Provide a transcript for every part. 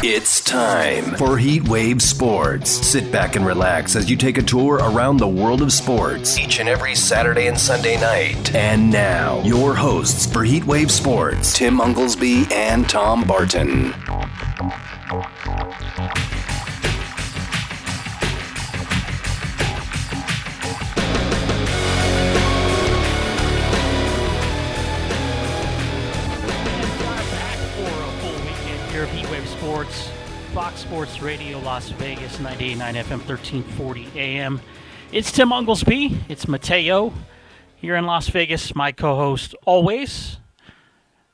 It's time for Heat Wave Sports. Sit back and relax as you take a tour around the world of sports each and every Saturday and Sunday night. And now, your hosts for Heat Wave Sports, Tim Unglesby and Tom Barton. Fox Sports Radio, Las Vegas, 98.9 FM, 1340 AM. It's Tim Unglesby. It's Mateo here in Las Vegas, my co host always.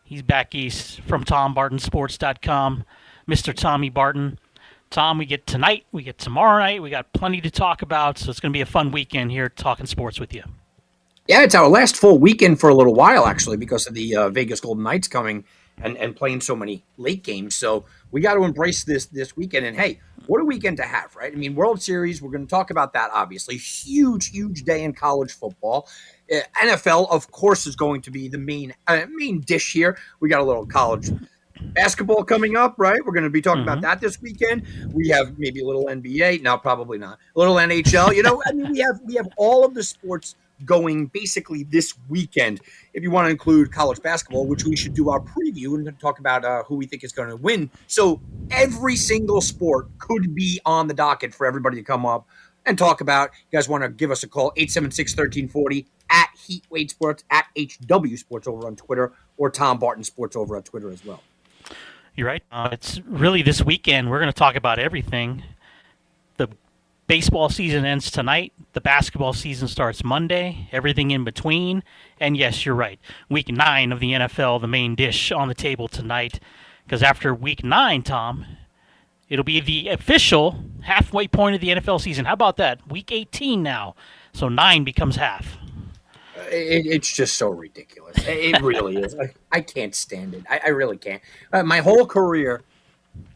He's back east from TomBartonSports.com, Mr. Tommy Barton. Tom, we get tonight, we get tomorrow night, we got plenty to talk about, so it's going to be a fun weekend here talking sports with you. Yeah, it's our last full weekend for a little while, actually, because of the uh, Vegas Golden Knights coming and, and playing so many late games. So we got to embrace this this weekend. And hey, what a weekend to have, right? I mean, World Series, we're going to talk about that, obviously. Huge, huge day in college football. Uh, NFL, of course, is going to be the main uh, main dish here. We got a little college basketball coming up, right? We're going to be talking mm-hmm. about that this weekend. We have maybe a little NBA. No, probably not. A little NHL. You know, I mean, we have we have all of the sports going basically this weekend. If you want to include college basketball, which we should do our preview and talk about uh, who we think is going to win. So every single sport could be on the docket for everybody to come up and talk about. You guys want to give us a call, 876 1340 at Heatwave Sports, at HW Sports over on Twitter, or Tom Barton Sports over on Twitter as well. You're right. Uh, it's really this weekend. We're going to talk about everything baseball season ends tonight. The basketball season starts Monday. Everything in between. And yes, you're right. Week nine of the NFL, the main dish on the table tonight. Because after week nine, Tom, it'll be the official halfway point of the NFL season. How about that? Week 18 now. So nine becomes half. It, it's just so ridiculous. It really is. I, I, can't stand it. I, I really can't. Uh, my whole career,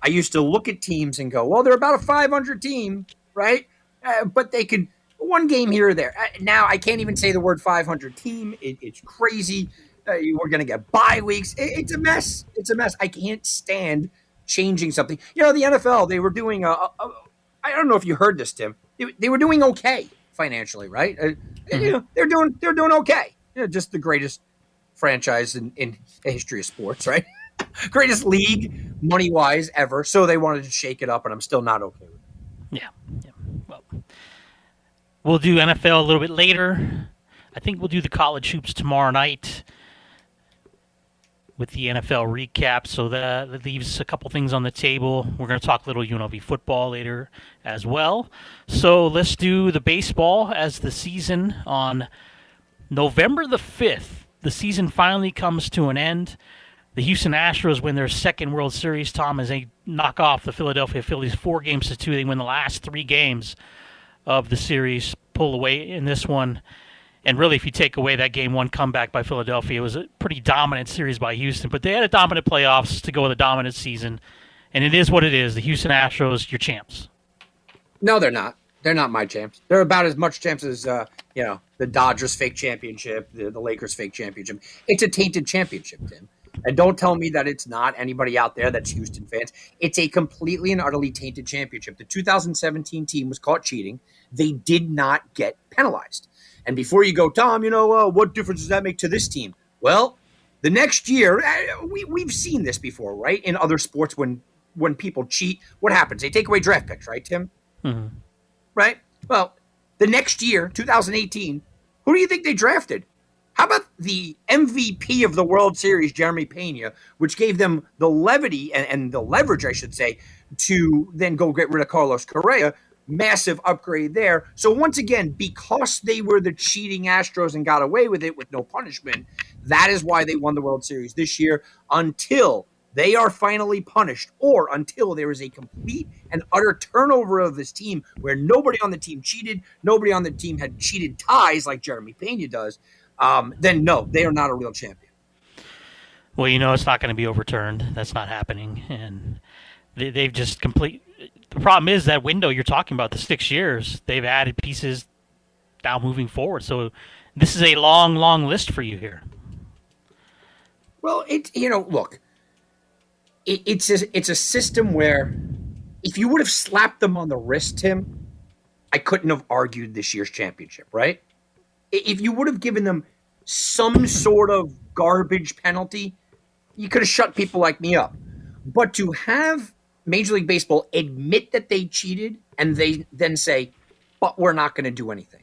I used to look at teams and go, well, they're about a 500 team right? Uh, but they could one game here or there. Uh, now I can't even say the word 500 team. It, it's crazy. Uh, we're going to get bye weeks. It, it's a mess. It's a mess. I can't stand changing something. You know, the NFL they were doing. A, a, a, I don't know if you heard this, Tim. They, they were doing okay financially, right? Uh, mm-hmm. You know, they're doing they're doing okay. You know, just the greatest franchise in, in the history of sports, right? greatest league money wise ever. So they wanted to shake it up, and I'm still not okay with it. Yeah. yeah. Well, we'll do NFL a little bit later. I think we'll do the college hoops tomorrow night with the NFL recap. So that, leaves a couple things on the table. We're going to talk a little UNLV football later as well. So let's do the baseball as the season on November the 5th. The season finally comes to an end. The Houston Astros win their second World Series, Tom, as they knock off the Philadelphia Phillies four games to two. They win the last three games of the series, pull away in this one. And really, if you take away that game one comeback by Philadelphia, it was a pretty dominant series by Houston. But they had a dominant playoffs to go with a dominant season. And it is what it is. The Houston Astros, your champs. No, they're not. They're not my champs. They're about as much champs as uh, you know the Dodgers fake championship, the, the Lakers fake championship. It's a tainted championship, Tim. And don't tell me that it's not anybody out there that's Houston fans. It's a completely and utterly tainted championship. The 2017 team was caught cheating. They did not get penalized. And before you go, Tom, you know, uh, what difference does that make to this team? Well, the next year, uh, we, we've seen this before, right? In other sports, when when people cheat, what happens? They take away draft picks, right, Tim? Mm-hmm. Right? Well, the next year, 2018, who do you think they drafted? How about the MVP of the World Series, Jeremy Pena, which gave them the levity and, and, the leverage, I should say, to then go get rid of Carlos Correa? Massive upgrade there. So, once again, because they were the cheating Astros and got away with it with no punishment, that is why they won the World Series this year until they are finally punished or until there is a complete and utter turnover of this team where nobody on the team cheated, nobody on the team had cheated ties like Jeremy Pena does um, then no, they are not a real champion. Well, you know, it's not going to be overturned. That's not happening, and they, they've just complete. The problem is that window you're talking about, the six years. They've added pieces now moving forward. So this is a long, long list for you here. Well, it you know, look, it, it's a, it's a system where if you would have slapped them on the wrist, Tim, I couldn't have argued this year's championship, right? If you would have given them some sort of garbage penalty, you could have shut people like me up. But to have Major League Baseball admit that they cheated and they then say, but we're not going to do anything.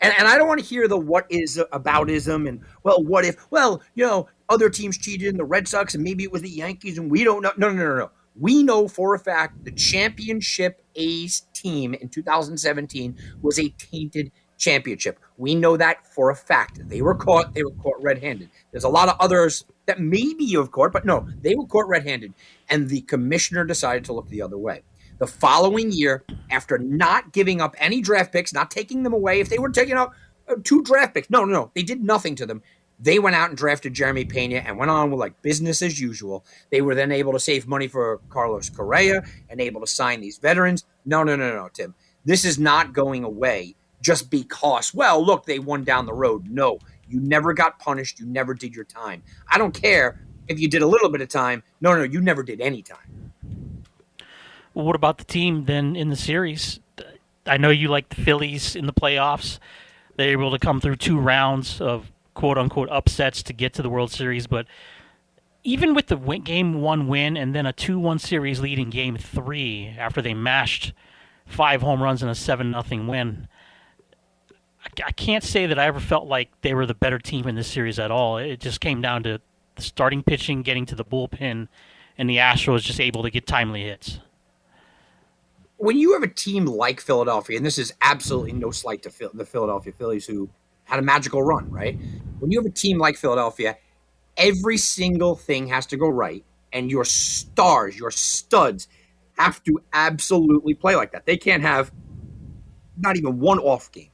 And, and I don't want to hear the what is aboutism and, well, what if, well, you know, other teams cheated in the Red Sox and maybe it was the Yankees and we don't know. No, no, no, no. We know for a fact the championship A's team in 2017 was a tainted championship. We know that for a fact. They were caught. They were caught red-handed. There's a lot of others that maybe you have caught, but no, they were caught red-handed, and the commissioner decided to look the other way. The following year, after not giving up any draft picks, not taking them away, if they were taking up uh, two draft picks, no, no, no, they did nothing to them. They went out and drafted Jeremy Pena and went on with like business as usual. They were then able to save money for Carlos Correa and able to sign these veterans. No, no, no, no, Tim. This is not going away just because, well, look, they won down the road. No, you never got punished. You never did your time. I don't care if you did a little bit of time. No, no, you never did any time. Well, what about the team then in the series? I know you like the Phillies in the playoffs. They're able to come through two rounds of quote unquote upsets to get to the World Series, but even with the win- game one win and then a 2 1 series lead in game three after they mashed five home runs and a 7 nothing win, I, can't say that I ever felt like they were the better team in this series at all. It just came down to starting pitching, getting to the bullpen, and the Astros just able to get timely hits. When you have a team like Philadelphia, and this is absolutely no slight to the Philadelphia Phillies, who had a magical run, right? When you have a team like Philadelphia, every single thing has to go right, and your stars, your studs, have to absolutely play like that. They can't have not even one off game.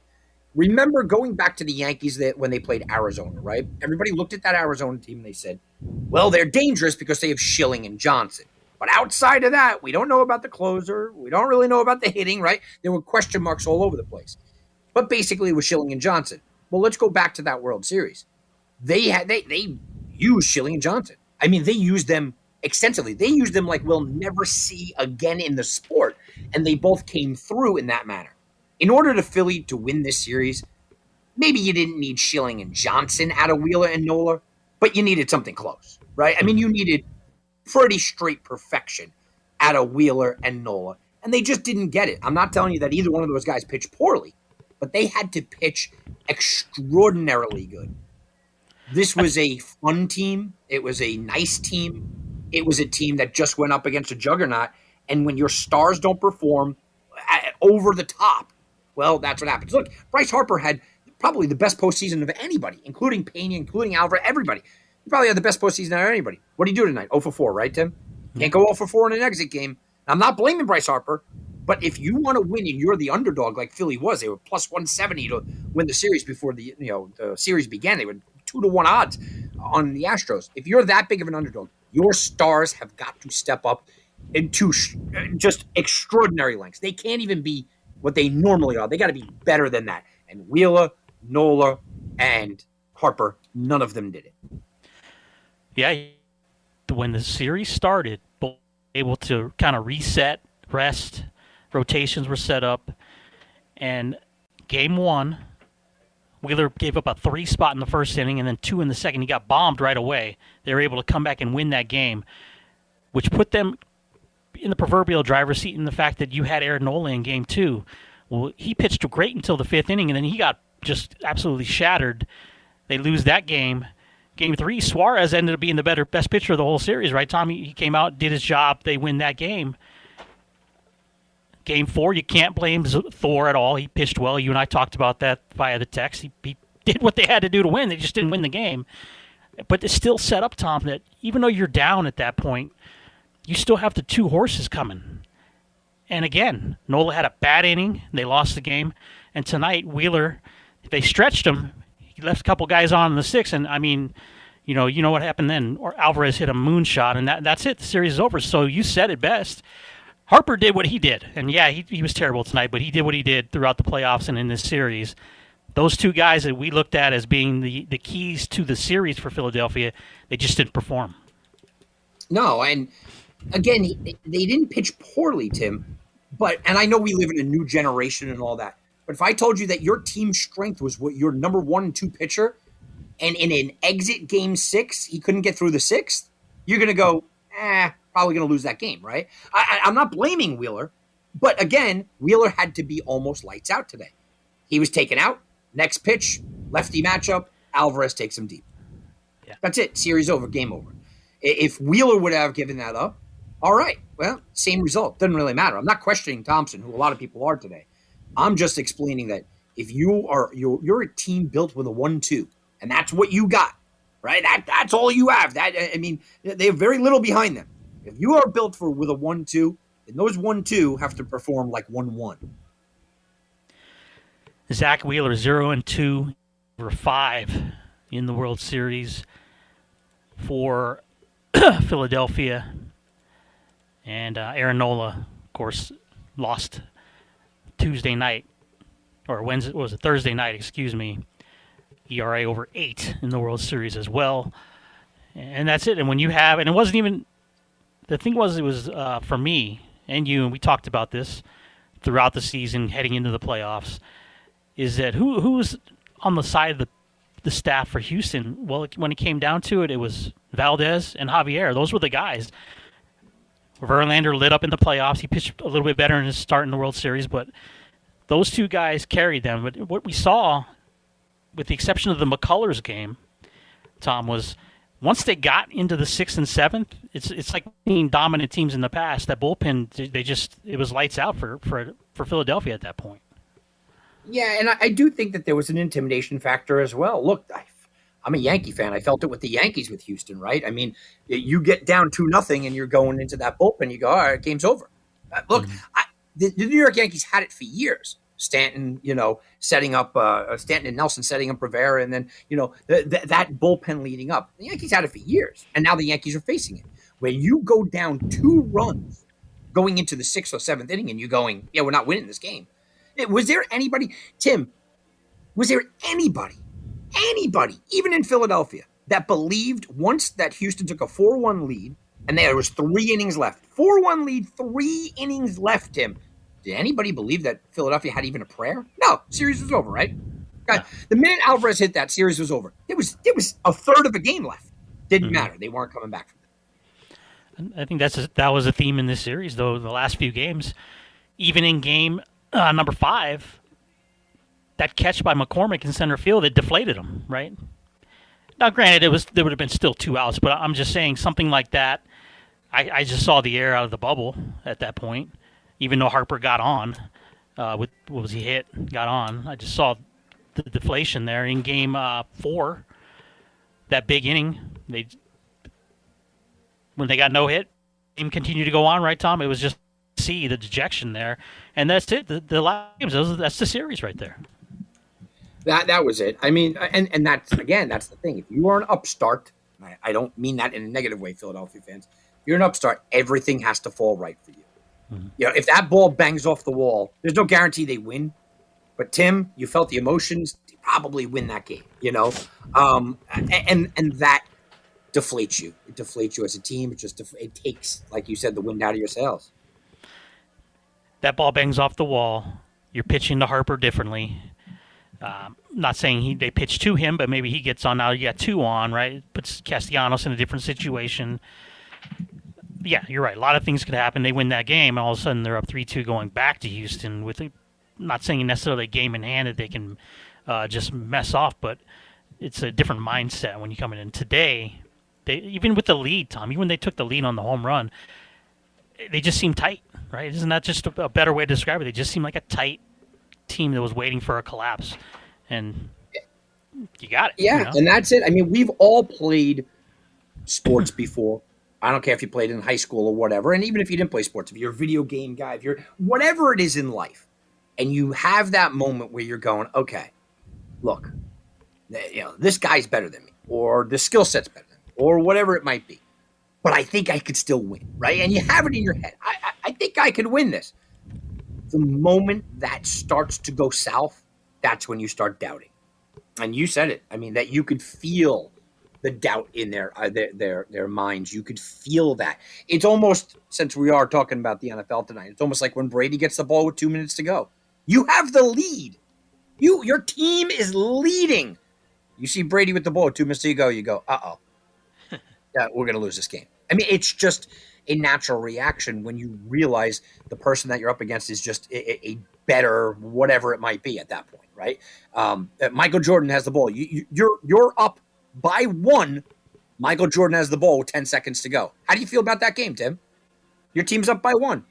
Remember going back to the Yankees that when they played Arizona, right? Everybody looked at that Arizona team and they said, "Well, they're dangerous because they have Schilling and Johnson." But outside of that, we don't know about the closer. We don't really know about the hitting, right? There were question marks all over the place. But basically, it was Schilling and Johnson. Well, let's go back to that World Series. They had they they used Schilling and Johnson. I mean, they used them extensively. They used them like we'll never see again in the sport, and they both came through in that manner. In order to Philly to win this series, maybe you didn't need Schilling and Johnson out of Wheeler and Nola, but you needed something close, right? I mean, you needed pretty straight perfection out of Wheeler and Nola, and they just didn't get it. I'm not telling you that either one of those guys pitched poorly, but they had to pitch extraordinarily good. This was a fun team. It was a nice team. It was a team that just went up against a juggernaut. And when your stars don't perform uh, over the top, well, that's what happens. Look, Bryce Harper had probably the best postseason of anybody, including Pena, including Alvarez, everybody. He probably had the best postseason out of anybody. What did he do tonight? 0 for 4, right, Tim? Hmm. Can't go 0 for 4 in an exit game. I'm not blaming Bryce Harper. But if you want to win and you're the underdog like Philly was, they were plus 170 to win the series before the you know the series began. They were two to one odds on the Astros. If you're that big of an underdog, your stars have got to step up into uh, just extraordinary lengths. They can't even be what they normally are. They got to be better than that. And Wheeler, Nola, and Harper, none of them did it. Yeah, when the series started, able to kind of reset, rest, rotations were set up, and game one, Wheeler gave up a three spot in the first inning and then two in the second. He got bombed right away. They were able to come back and win that game, which put them in the proverbial driver's seat in the fact that you had Aaron Nola in game two. Well, he pitched great until the fifth inning, and then he got just absolutely shattered. They lose that game. Game three, Suarez ended up being the better, best pitcher of the whole series, right, Tommy? He came out, did his job. They win that game. Game four, you can't blame Thor at all. He pitched well. You and I talked about that via the text. He, he did what they had to do to win. They just didn't win the game. But it's still set up, Tom, that even though you're down at that point, you still have the two horses coming. And again, Nola had a bad inning. They lost the game. And tonight, Wheeler, they stretched him. He left a couple guys on in the sixth. And I mean, you know, you know what happened then. Or Alvarez hit a moonshot, and that, that's it. The series is over. So you said it best. Harper did what he did, and yeah, he, he was terrible tonight, but he did what he did throughout the playoffs and in this series. Those two guys that we looked at as being the, the keys to the series for Philadelphia, they just didn't perform. No, and again, he, they didn't pitch poorly, Tim. But and I know we live in a new generation and all that. But if I told you that your team strength was what your number one and two pitcher, and in an exit game six, he couldn't get through the sixth, you're going to go, eh, probably going to lose that game, right? I, I, I'm not blaming Wheeler, but again, Wheeler had to be almost lights out today. He was taken out. Next pitch, lefty matchup, Alvarez takes him deep. Yeah. That's it. Series over. Game over. If Wheeler would have given that up, all right. Well, same result. Doesn't really matter. I'm not questioning Thompson, who a lot of people are today. I'm just explaining that if you are you're, you're a team built with a one-two, and that's what you got, right? That that's all you have. That I mean, they have very little behind them. If you are built for with a one-two, then those one-two have to perform like one-one. Zack Wheeler zero and two, over five in the World Series for Philadelphia, and uh, Aaron Nola, of course, lost Tuesday night or Wednesday was it Thursday night? Excuse me. ERA over eight in the World Series as well, and that's it. And when you have, and it wasn't even the thing was it was uh, for me and you, and we talked about this throughout the season, heading into the playoffs, is that who who was on the side of the the staff for Houston? Well, when it came down to it, it was Valdez and Javier. Those were the guys. Verlander lit up in the playoffs. He pitched a little bit better in his start in the World Series, but those two guys carried them. But what we saw, with the exception of the McCullers game, Tom was once they got into the sixth and seventh, it's it's like being dominant teams in the past. That bullpen, they just it was lights out for for for Philadelphia at that point. Yeah, and I, I do think that there was an intimidation factor as well. Look, I, I'm a Yankee fan. I felt it with the Yankees with Houston, right? I mean, you get down two nothing and you're going into that bullpen. You go, all right, game's over. Uh, look, mm-hmm. I, the, the, New York Yankees had it for years. Stanton, you know, setting up uh, uh Stanton and Nelson setting up Rivera, and then you know th- th- that bullpen leading up. The Yankees had it for years, and now the Yankees are facing it. When you go down two runs going into the sixth or seventh inning, and you're going, yeah, we're not winning this game. Was there anybody, Tim? Was there anybody, anybody, even in Philadelphia, that believed once that Houston took a four-one lead and there was three innings left, four-one lead, three innings left, Tim? Did anybody believe that Philadelphia had even a prayer? No, series was over, right? God, the minute Alvarez hit that, series was over. It was it was a third of a game left. Didn't mm-hmm. matter. They weren't coming back from it. I think that's a, that was a theme in this series, though. The last few games, even in game uh, number five, that catch by McCormick in center field, it deflated him, right? Now, granted, it was there would have been still two outs, but I'm just saying something like that. I, I just saw the air out of the bubble at that point, even though Harper got on. Uh, with what was he hit? Got on. I just saw the deflation there in game uh, four. That big inning, they when they got no hit, game continued to go on. Right, Tom? It was just see the dejection there, and that's it. The, the last games, that's the series right there. That that was it. I mean, and and that's again, that's the thing. If you are an upstart, I, I don't mean that in a negative way, Philadelphia fans. If you're an upstart, everything has to fall right for you. Mm-hmm. You know, if that ball bangs off the wall, there's no guarantee they win. But Tim, you felt the emotions. They probably win that game. You know, um, and and that deflates you. It deflates you as a team. It just it takes, like you said, the wind out of your sails that ball bangs off the wall. You're pitching to Harper differently. Um, not saying he they pitch to him, but maybe he gets on now. You got two on, right? Puts Castellanos in a different situation. Yeah, you're right. A lot of things could happen. They win that game, and all of a sudden they're up three two going back to Houston with. A, not saying necessarily a game in hand that they can uh, just mess off, but it's a different mindset when you come in. And today, they even with the lead, Tom, even when they took the lead on the home run, they just seem tight, right? Isn't that just a, a, better way to describe it? They just seem like a tight team that was waiting for a collapse, and you got it. Yeah, you know? and that's it. I mean, we've all played sports before. I don't care if you played in high school or whatever, and even if you didn't play sports, if you're a video game guy, if you're whatever it is in life, and you have that moment where you're going, okay, look, you know, this guy's better than me, or the skill set's better than me, or whatever it might be but I think I could still win, right? And you have it in your head. I, I, I think I could win this. The moment that starts to go south, that's when you start doubting. And you said it. I mean, that you could feel the doubt in their, uh, their their their minds. You could feel that. It's almost since we are talking about the NFL tonight. It's almost like when Brady gets the ball with two minutes to go. You have the lead. You your team is leading. You see Brady with the ball two minutes to go. You go, uh oh, yeah, we're gonna lose this game. I mean, it's just a natural reaction when you realize the person that you're up against is just a, a better whatever it might be at that point, right? Um, uh, Michael Jordan has the ball. You, you, you're you're up by one. Michael Jordan has the ball with ten seconds to go. How do you feel about that game, Tim? Your team's up by one.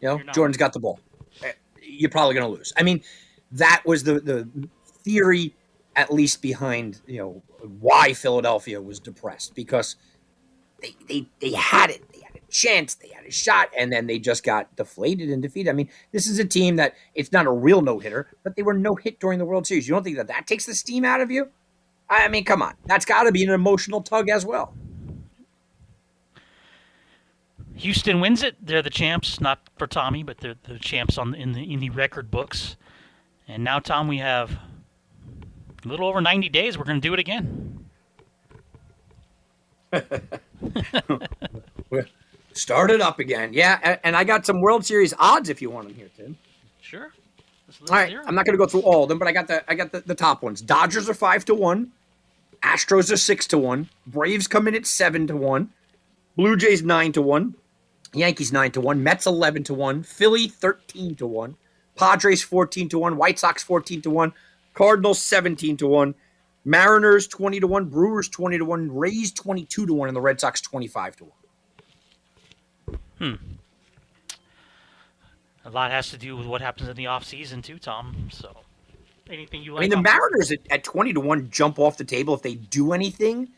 You know, Jordan's got the ball. Eh, you're probably going to lose. I mean, that was the the theory, at least behind you know why Philadelphia was depressed because they they they had it chance, they had a shot, and then they just got deflated and defeated. I mean, this is a team that it's not a real no hitter, but they were no hit during the World Series. You don't think that that takes the steam out of you? I mean, come on, that's got to be an emotional tug as well. Houston wins it. They're the champs, not for Tommy, but they're the champs on in the in the record books. And now, Tom, we have a little over 90 days. We're going to do it again. Start it up again. Yeah, and I got some World Series odds if you want them here, Tim. Sure. All right. I'm not going to go through all of them, but I got the I got the, the top ones. Dodgers are five to one. Astros are six to one. Braves come in at seven to one. Blue Jays nine to one. Yankees nine to one. Mets eleven to one. Philly thirteen to one. Padres fourteen to one. White Sox fourteen to one. Cardinals seventeen to one. Mariners twenty to one. Brewers twenty to one. Rays twenty two to one, and the Red Sox twenty five to one. Hmm. A lot has to do with what happens in the off season too, Tom. So, anything you like? I mean, the Mariners at, at twenty to one jump off the table if they do anything.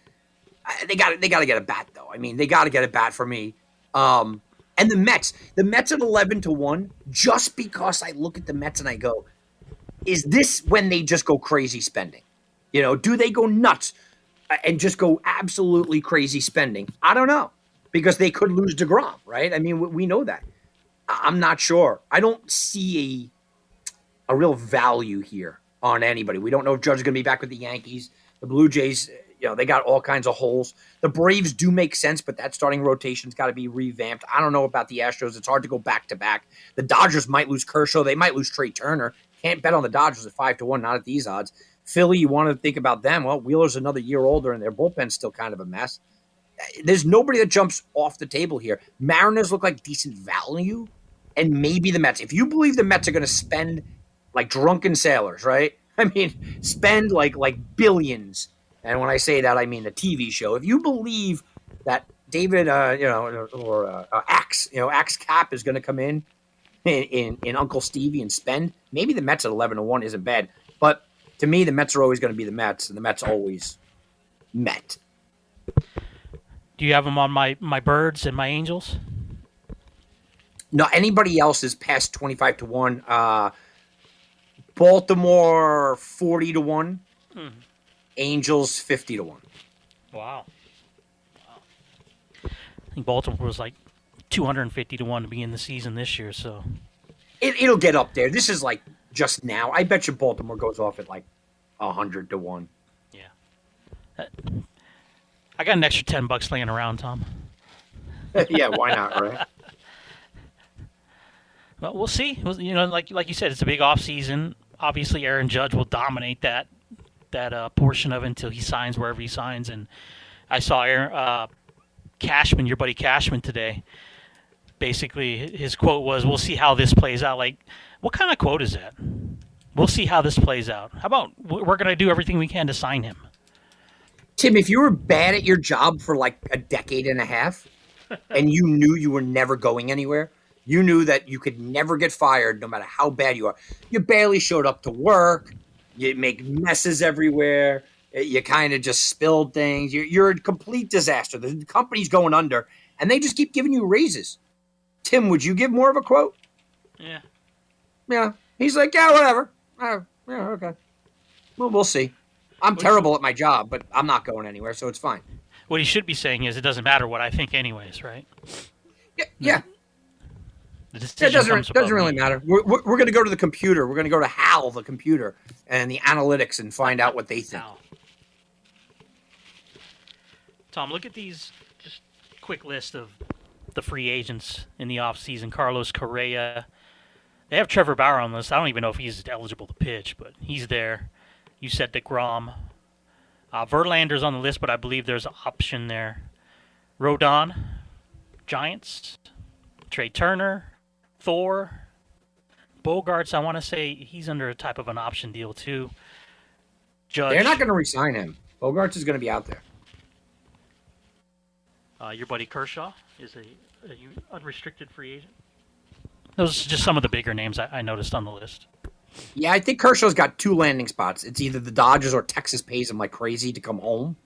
They got they got to get a bat though. I mean, they got to get a bat for me. Um, and the Mets, the Mets at eleven to one, just because I look at the Mets and I go, is this when they just go crazy spending? You know, do they go nuts uh, and just go absolutely crazy spending? I don't know because they could lose Degrom, right? I mean, we know that. I'm not sure. I don't see a a real value here on anybody. We don't know if Judge is going to be back with the Yankees. The Blue Jays, you know, they got all kinds of holes. The Braves do make sense, but that starting rotation's got to be revamped. I don't know about the Astros. It's hard to go back to back. The Dodgers might lose Kershaw. They might lose Trea Turner. Can't bet on the Dodgers at five to one. Not at these odds. Philly, you want to think about them. Well, Wheeler's another year older, and their bullpen's still kind of a mess there's nobody that jumps off the table here. Mariners look like decent value, and maybe the Mets. If you believe the Mets are going to spend like drunken sailors, right? I mean, spend like like billions. And when I say that, I mean the TV show. If you believe that David, uh, you know, or uh, uh, Axe, you know, Axe Cap is going to come in, in, in in Uncle Stevie and spend, maybe the Mets at eleven to one isn't bad. But to me, the Mets are always going to be the Mets, and the Mets always met. Do you have them on my my birds and my angels? No, anybody else is past twenty five to one. Uh, Baltimore forty to one. Hmm. Angels fifty to one. Wow. wow. I think Baltimore was like two hundred and fifty to one to be in the season this year. So it, it'll get up there. This is like just now. I bet you Baltimore goes off at like hundred to one. Yeah. Uh, I got an extra ten bucks laying around, Tom. yeah, why not, right? Well, we'll see. You know, like like you said, it's a big off season. Obviously, Aaron Judge will dominate that that uh, portion of it until he signs wherever he signs. And I saw Aaron uh, Cashman, your buddy Cashman, today. Basically, his quote was, "We'll see how this plays out." Like, what kind of quote is that? We'll see how this plays out. How about we're going to do everything we can to sign him? Tim, if you were bad at your job for like a decade and a half and you knew you were never going anywhere, you knew that you could never get fired no matter how bad you are. You barely showed up to work, you make messes everywhere, you kind of just spilled things. You're, you're a complete disaster. The company's going under and they just keep giving you raises. Tim, would you give more of a quote? Yeah. Yeah. He's like, yeah, whatever. Uh, yeah, okay. Well, we'll see. I'm terrible at my job, but I'm not going anywhere, so it's fine. What he should be saying is, it doesn't matter what I think, anyways, right? Yeah. yeah. it doesn't, doesn't really me. matter. We're, we're, we're going to go to the computer. We're going to go to HAL, the computer, and the analytics and find out what they think. Tom, look at these. Just quick list of the free agents in the offseason. Carlos Correa. They have Trevor Bauer on this. I don't even know if he's eligible to pitch, but he's there. You said DeGrom. Uh, Verlander's on the list, but I believe there's an option there. Rodon, Giants, Trea Turner, Thor, Bogaerts. I want to say he's under a type of an option deal too. Judge. They're not going to resign him. Bogaerts is going to be out there. Uh, your buddy Kershaw is a, a, unrestricted free agent. Those are just some of the bigger names I, I noticed on the list. Yeah, I think Kershaw's got two landing spots. It's either the Dodgers or Texas pays him like crazy to come home.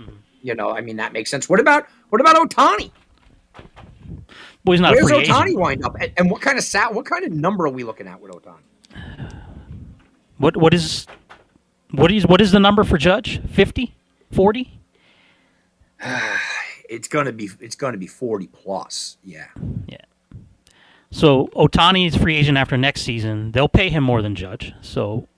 Mm-hmm. You know, I mean that makes sense. What about what about Ohtani? Well, he's not. Where's Ohtani wind up? And, and, what kind of sat? What kind of number are we looking at with Ohtani? What what is what is what is the number for Judge? 50? 40? it's gonna be it's gonna be forty plus. Yeah. Yeah. So Ohtani is free agent after next season. They'll pay him more than Judge. So,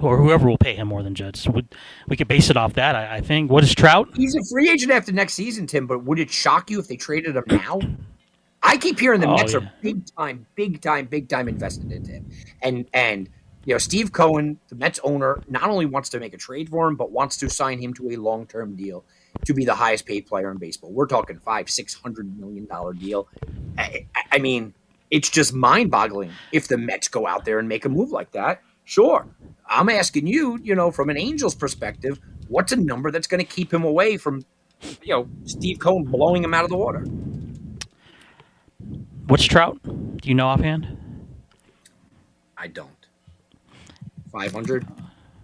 or whoever will pay him more than Judge. So we, we could base it off that. I, I, think. What is Trout? He's a free agent after next season, Tim. But would it shock you if they traded him now? I keep hearing the oh, Mets yeah. are big time, big time, big time invested into him, and and you know Steve Cohen, the Mets owner, not only wants to make a trade for him, but wants to sign him to a long term deal to be the highest paid player in baseball. We're talking five, six hundred million dollar deal. I, I mean, it's just mind boggling if the Mets go out there and make a move like that. Sure, I'm asking you, you know, from an Angels perspective, what's a number that's going to keep him away from, you know, Steve Cohen blowing him out of the water? What's Trout? Do you know offhand? I don't. 500?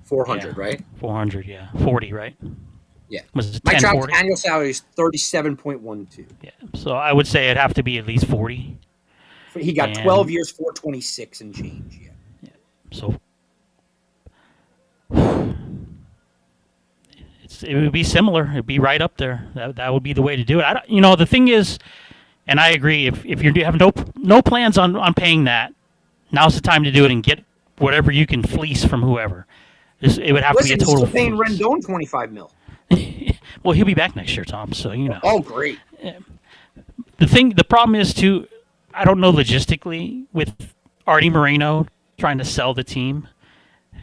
400, yeah. right? 400, yeah. 40, right? Yeah. Was it My Trout's annual salary is 37.12. Yeah. So I would say it'd have to be at least 40. He got and, 12 years, 426 and change. Yeah. yeah. So it's, it would be similar. It'd be right up there. That, that would be the way to do it. I, don't, you know, the thing is, and I agree. If if you have no no plans on, on paying that, now's the time to do it and get whatever you can fleece from whoever. it would have Listen, to be a total. Still paying fleece. Rendon twenty five mil. well, he'll be back next year, Tom. So you know. Oh, great. The thing, the problem is too. I don't know logistically with Artie Moreno trying to sell the team,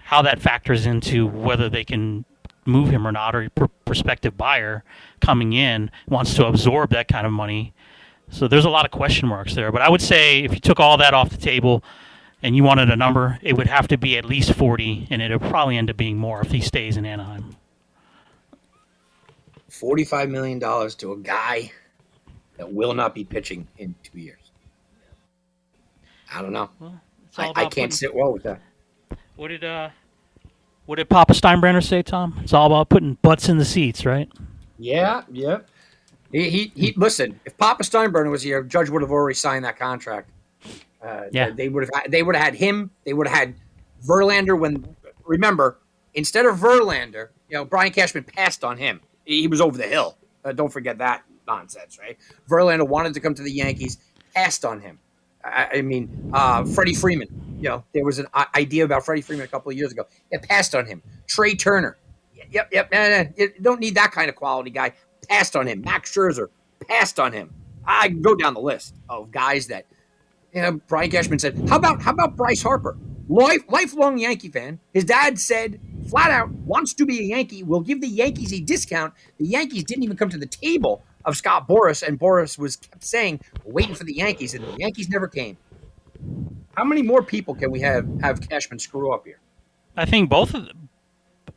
how that factors into whether they can move him or not, or a prospective buyer coming in wants to absorb that kind of money so there's a lot of question marks there. But I would say if you took all that off the table and you wanted a number, it would have to be at least 40, and it would probably end up being more if he stays in Anaheim. $45 million to a guy that will not be pitching in two years. I don't know. Well, I, I, can't putting, sit well with that. What did uh, what did Papa Steinbrenner say, Tom? It's all about putting butts in the seats, right? Yeah, yeah. He, he, he listen. If Papa Steinbrenner was here, Judge would have already signed that contract. Uh, yeah, they would have. They would have had him. They would have had Verlander. When remember, instead of Verlander, you know, Brian Cashman passed on him. He was over the hill. Uh, don't forget that nonsense, right? Verlander wanted to come to the Yankees, passed on him. I, I mean, uh, Freddie Freeman. You know, there was an idea about Freddie Freeman a couple of years ago. It passed on him. Trea Turner. Yep, yep. Nah, nah, you don't need that kind of quality guy passed on him. Max Scherzer passed on him. I go down the list of guys that you know, Brian Cashman said, How about how about Bryce Harper? Life, lifelong Yankee fan. His dad said flat out wants to be a Yankee, will give the Yankees a discount. The Yankees didn't even come to the table of Scott Boras, and Boras was kept saying, waiting for the Yankees, and the Yankees never came. How many more people can we have have Cashman screw up here? I think both of them.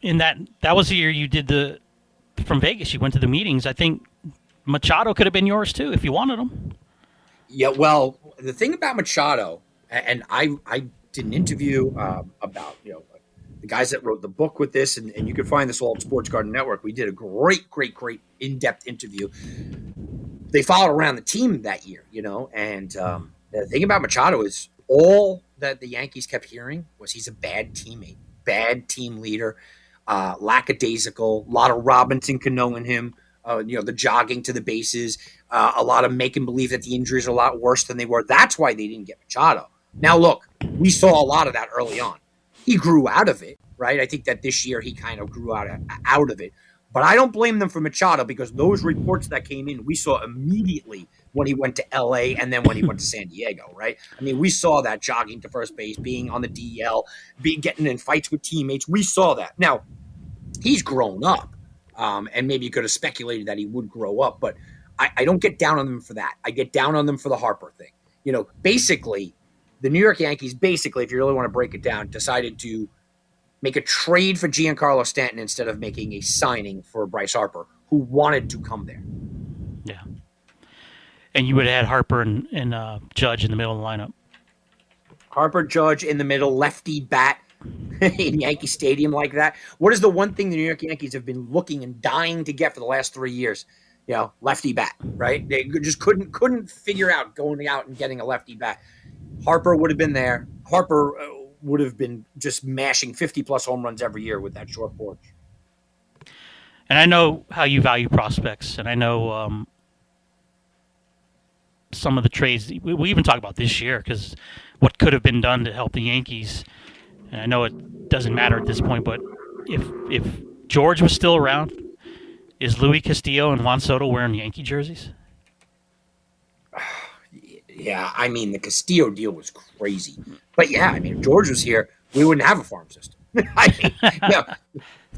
In that that was the year you did the from Vegas. You went to the meetings. I think Machado could have been yours too if you wanted him. Yeah, well, the thing about Machado, and I I did an interview um, about you know the guys that wrote the book with this, and, and you can find this all at Sports Garden Network. We did a great, great, great in depth interview. They followed around the team that year, you know, and um, the thing about Machado is all that the Yankees kept hearing was he's a bad teammate, bad team leader uh, lackadaisical, a lot of Robinson Cano in him. Uh, you know, the jogging to the bases, uh, a lot of making believe that the injuries are a lot worse than they were. That's why they didn't get Machado. Now, look, we saw a lot of that early on. He grew out of it, right? I think that this year he kind of grew out of, out of it. But I don't blame them for Machado because those reports that came in, we saw immediately when he went to LA and then when he went to San Diego, right? I mean, we saw that jogging to first base, being on the DL, being getting in fights with teammates. We saw that. Now, he's grown up. Um, and maybe you could have speculated that he would grow up, but I, I don't get down on them for that. I get down on them for the Harper thing. You know, basically, the New York Yankees, basically, if you really want to break it down, decided to make a trade for Giancarlo Stanton instead of making a signing for Bryce Harper, who wanted to come there. Yeah. And you would have had Harper and, and uh, Judge in the middle of the lineup. Harper, Judge in the middle, lefty bat in Yankee Stadium like that. What is the one thing the New York Yankees have been looking and dying to get for the last three years? You know, lefty bat, right? They just couldn't couldn't figure out going out and getting a lefty bat. Harper would have been there. Harper uh, would have been just mashing 50 plus home runs every year with that short porch. And I know how you value prospects, and I know um, some of the trades. We, we even talk about this year because what could have been done to help the Yankees. And I know it doesn't matter at this point, but if if George was still around, is Luis Castillo and Juan Soto wearing Yankee jerseys? Yeah, I mean the Castillo deal was crazy, but yeah, I mean if George was here, we wouldn't have a farm system. I mean, yeah,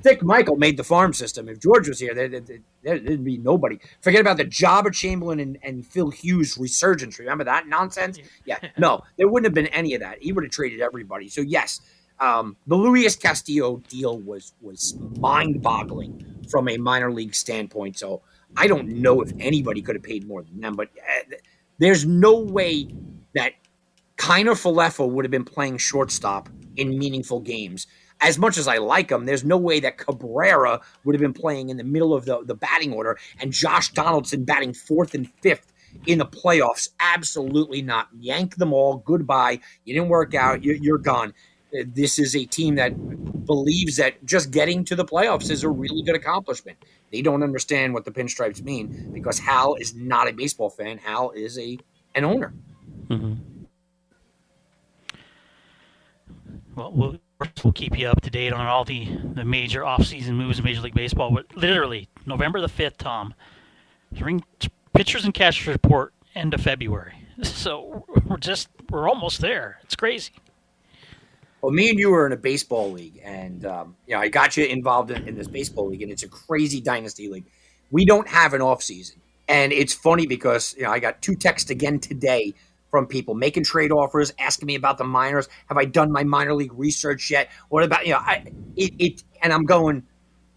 Stick Michael made the farm system. If George was here, there, there, would be nobody. Forget about the Joba Chamberlain and, and Phil Hughes resurgence. Remember that nonsense? Yeah, no, there wouldn't have been any of that. He would have traded everybody. So yes, um, the Luis Castillo deal was was mind boggling from a minor league standpoint. So I don't know if anybody could have paid more than them, but. There's no way that Kiner Falefa would have been playing shortstop in meaningful games. As much as I like him, there's no way that Cabrera would have been playing in the middle of the, the batting order and Josh Donaldson batting fourth and fifth in the playoffs. Absolutely not. Yank them all. Goodbye. You didn't work out. You're, you're gone. This is a team that believes that just getting to the playoffs is a really good accomplishment. They don't understand what the pinstripes mean because Hal is not a baseball fan. Hal is a an owner. Mm-hmm. Well, we'll we'll keep you up to date on all the the major offseason moves in Major League Baseball. But literally, November the fifth, Tom, ring pitchers and catchers report end of February. So we're just we're almost there. It's crazy. Well, me and you were in a baseball league, and um, you know I got you involved in, in, this baseball league, and it's a crazy dynasty league. We don't have an off season, and it's funny because you know I got two texts again today from people making trade offers, asking me about the minors. Have I done my minor league research yet? What about you know? I it, it and I'm going,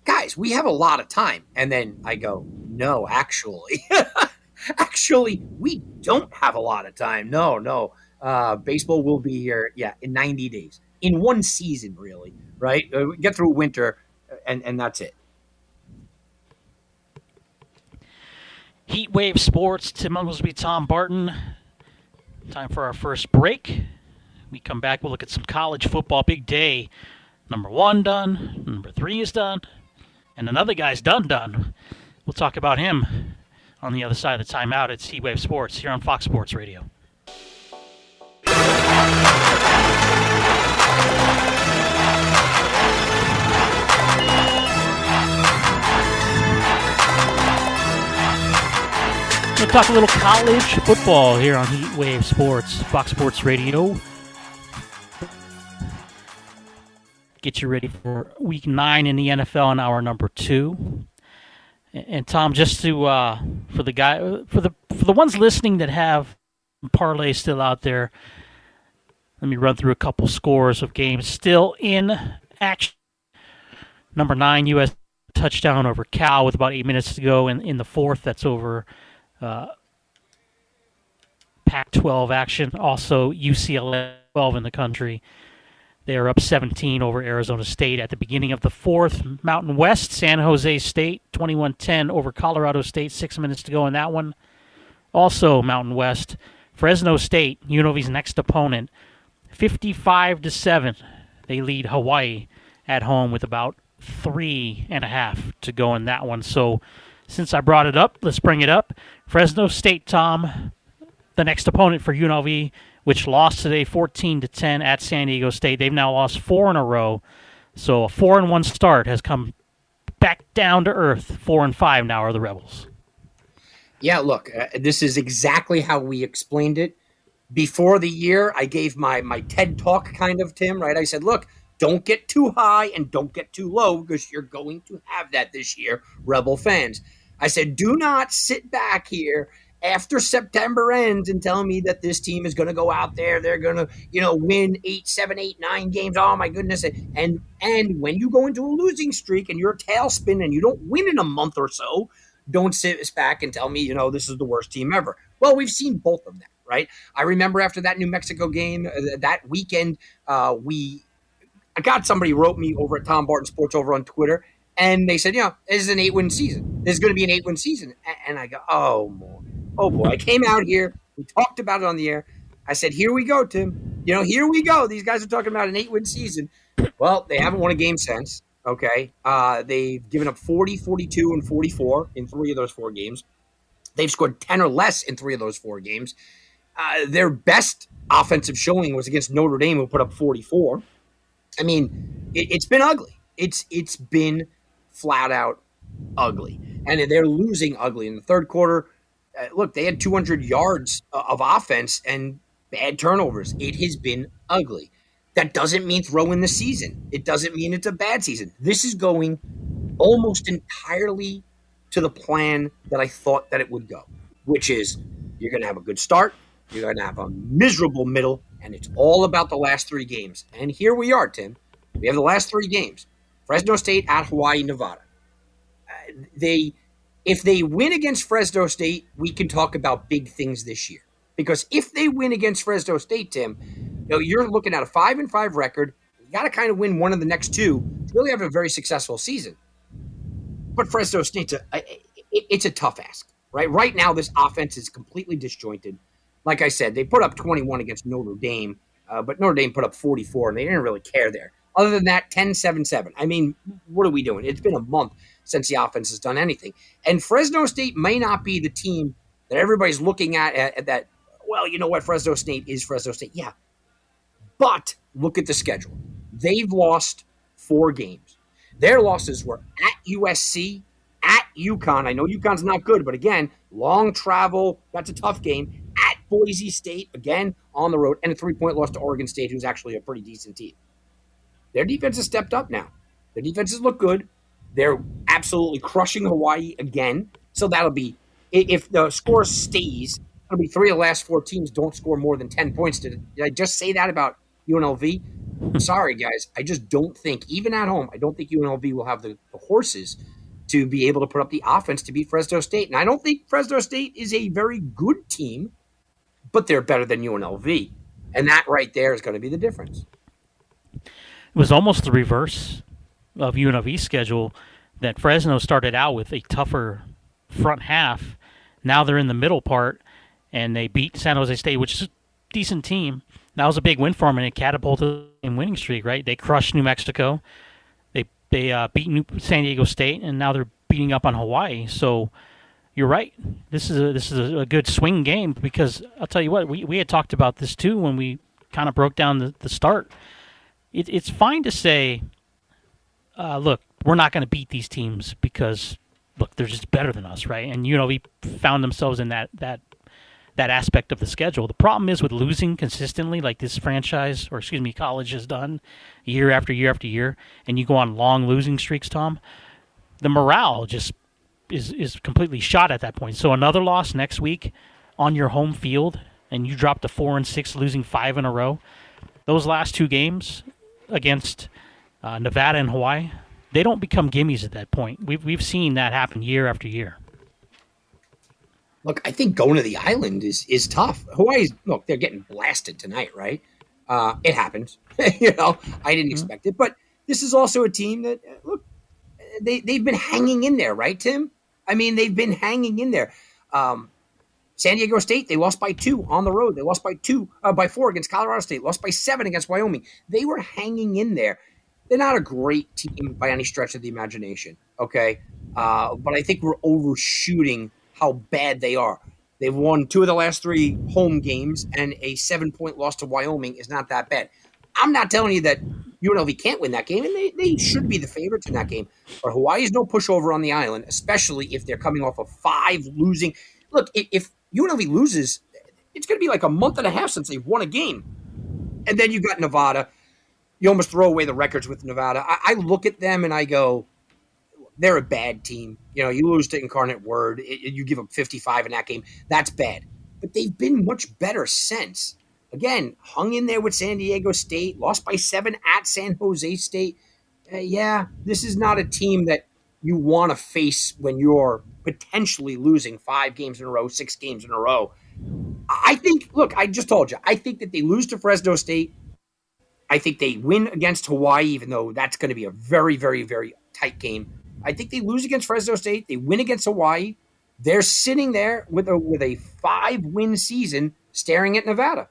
guys, we have a lot of time, and then I go, no, actually, actually, we don't have a lot of time. No, no. Uh, baseball will be here, yeah, in 90 days in one season, really, right? Uh, get through winter, uh, and and that's it. Heat Wave Sports, Tim Unglesby, Tom Barton. Time for our first break. We come back, we'll look at some college football. Big day. Number one done, number three is done, and another guy's done done. We'll talk about him on the other side of the timeout. It's Heat Wave Sports here on Fox Sports Radio. We'll talk a little college football here on Heat Wave Sports, Fox Sports Radio. Get you ready for week nine in the NFL in hour number two. And Tom, just to uh, for the guy for the for the ones listening that have parlay still out there, let me run through a couple scores of games still in action. Number nine, U.S. touchdown over Cal with about eight minutes to go in, in the fourth. That's over uh, Pac 12 action. Also, UCLA 12 in the country. They are up 17 over Arizona State at the beginning of the fourth. Mountain West, San Jose State, 21 10 over Colorado State. Six minutes to go in that one. Also, Mountain West, Fresno State, UNLV's next opponent, 55 to 7. They lead Hawaii at home with about three and a half to go in that one. So, since I brought it up, let's bring it up. Fresno State, Tom, the next opponent for UNLV, which lost today 14 to 10 at San Diego State. They've now lost four in a row. So a four and one start has come back down to earth. Four and five now are the Rebels. Yeah, look, uh, this is exactly how we explained it before the year. I gave my my TED talk kind of Tim, right? I said, look, don't get too high and don't get too low because you're going to have that this year, Rebel fans. I said, do not sit back here after September ends and tell me that this team is going to go out there, they're going to, you know, win eight, seven, eight, nine games. Oh my goodness! And and when you go into a losing streak and you're tailspin and you don't win in a month or so, don't sit back and tell me, you know, this is the worst team ever. Well, we've seen both of them, right? I remember after that New Mexico game, uh, that weekend, uh, we, I got somebody wrote me over at Tom Barton Sports over on Twitter, and they said, you know, this is an eight win season. This is going to be an eight win season. And I go, oh boy, oh boy. I came out here, we talked about it on the air. I said, here we go, Tim. You know, here we go. These guys are talking about an eight win season. Well, they haven't won a game since. Okay. Uh, they've given up 40, 42, and 44 in three of those four games. They've scored 10 or less in three of those four games. Uh, their best offensive showing was against Notre Dame, who put up 44. I mean, it, it's been ugly. It's it's been flat out ugly, and they're losing ugly in the third quarter. Uh, look, they had 200 yards of offense and bad turnovers. It has been ugly. That doesn't mean throw in the season. It doesn't mean it's a bad season. This is going almost entirely to the plan that I thought that it would go, which is you're going to have a good start, you're going to have a miserable middle, and it's all about the last three games. And here we are, Tim. We have the last three games: Fresno State at Hawaii, Nevada. Uh, they, if they win against Fresno State, we can talk about big things this year. Because if they win against Fresno State, Tim, you know, you're looking at a five and five record. You got to kind of win one of the next two to really have a very successful season. But Fresno State's a, it's a tough ask, right? Right now, this offense is completely disjointed. Like I said, they put up 21 against Notre Dame, uh, but Notre Dame put up 44, and they didn't really care there. Other than that, 10 7 7. I mean, what are we doing? It's been a month since the offense has done anything. And Fresno State may not be the team that everybody's looking at, at, at that, well, you know what? Fresno State is Fresno State. Yeah, but look at the schedule. They've lost four games. Their losses were at USC, at UConn. I know UConn's not good, but again, long travel. That's a tough game. At Boise State, again, on the road, and a three point loss to Oregon State, who's actually a pretty decent team. Their defense has stepped up now. Their defenses look good. They're absolutely crushing Hawaii again. So that'll be, if the score stays, it'll be three of the last four teams don't score more than 10 points. Did I just say that about UNLV. Sorry, guys. I just don't think, even at home, I don't think UNLV will have the, the, horses to be able to put up the offense to beat Fresno State. And I don't think Fresno State is a very good team, but they're better than UNLV. And that right there is going to be the difference. It was almost the reverse of UNLV's schedule that Fresno started out with a tougher front half. Now they're in the middle part and they beat San Jose State, which is a decent team that was a big win for them, and it catapulted in winning streak. Right? They crushed New Mexico. They they uh, beat New, San Diego State, and now they're beating up on Hawaii. So you're right. This is a, this is a, good swing game because I'll tell you what we, we had talked about this too when we kind of broke down the, the start. It, it's fine to say, uh, look, we're not going to beat these teams because look, they're just better than us, right? And you know we found themselves in that that that aspect of the schedule. The problem is with losing consistently, like this franchise or excuse me, college has done year after year after year, and you go on long losing streaks, Tom. The morale just is is completely shot at that point. So another loss next week on your home field, and you drop to four and six, losing five in a row. Those last two games against uh, Nevada and Hawaii, they don't become gimmies at that point. We've we've seen that happen year after year. Look, I think going to the island is is tough. Hawaii's look, they're getting blasted tonight, right? Uh, it happens. you know, I didn't mm-hmm. expect it, but this is also a team that uh, look they they've been hanging in there, right, Tim? I mean, they've been hanging in there. Um, San Diego State, they lost by two on the road. They lost by two, uh, by four against Colorado State. Lost by seven against Wyoming. They were hanging in there. They're not a great team by any stretch of the imagination. Okay, uh, but I think we're overshooting how bad they are. They've won two of the last three home games, and a seven point loss to Wyoming is not that bad. I'm not telling you that UNLV can't win that game, and they, they should be the favorites in that game. But Hawaii is no pushover on the island, especially if they're coming off of five losing. Look, if UNLV loses, it's going to be like a month and a half since they've won a game. And then you got Nevada. You almost throw away the records with Nevada. I, I look at them and I go, they're a bad team. You know, you lose to Incarnate Word, it, you give up 55 in that game. That's bad. But they've been much better since. Again, hung in there with San Diego State, lost by seven at San Jose State. Uh, yeah, this is not a team that you want to face when you're potentially losing five games in a row, six games in a row. I think, look, I just told you, I think that they lose to Fresno State. I think they win against Hawaii, even though that's going to be a very, very, very tight game. I think they lose against Fresno State. They win against Hawaii. They're sitting there with a with a five win season, staring at Nevada,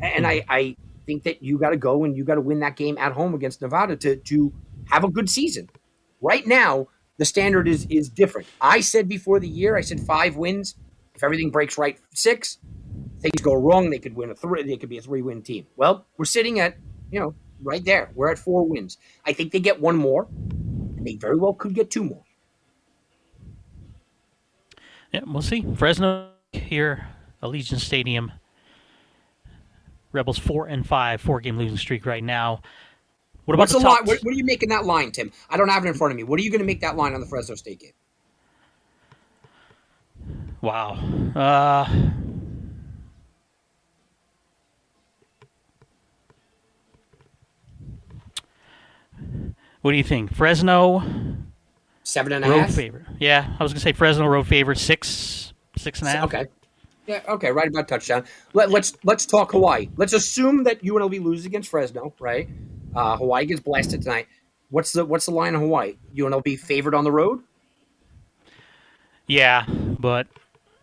and I, I think that you got to go and you got to win that game at home against Nevada to to have a good season. Right now, the standard is is different. I said before the year, I said five wins. If everything breaks right, six. Things go wrong, they could win a three. They could be a three win team. Well, we're sitting at you know right there. We're at four wins. I think they get one more, and they very well could get two more. Yeah, we'll see. Fresno here, Allegiant Stadium. Rebels four and five, four game losing streak right now. What about What's the, the line? What, what, are you making that line, Tim? I don't have it in front of me. What are you going to make that line on the Fresno State game? Wow. Uh, what do you think? Fresno seven and a road half? favorite. Yeah, I was gonna say Fresno road favorite six, six and a half. Okay. Yeah. Okay. Right about touchdown. Let, let's let's talk Hawaii. Let's assume that UNLV loses against Fresno. Right. Uh, Hawaii gets blasted tonight. What's the what's the line of Hawaii? UNLV favored on the road. Yeah, but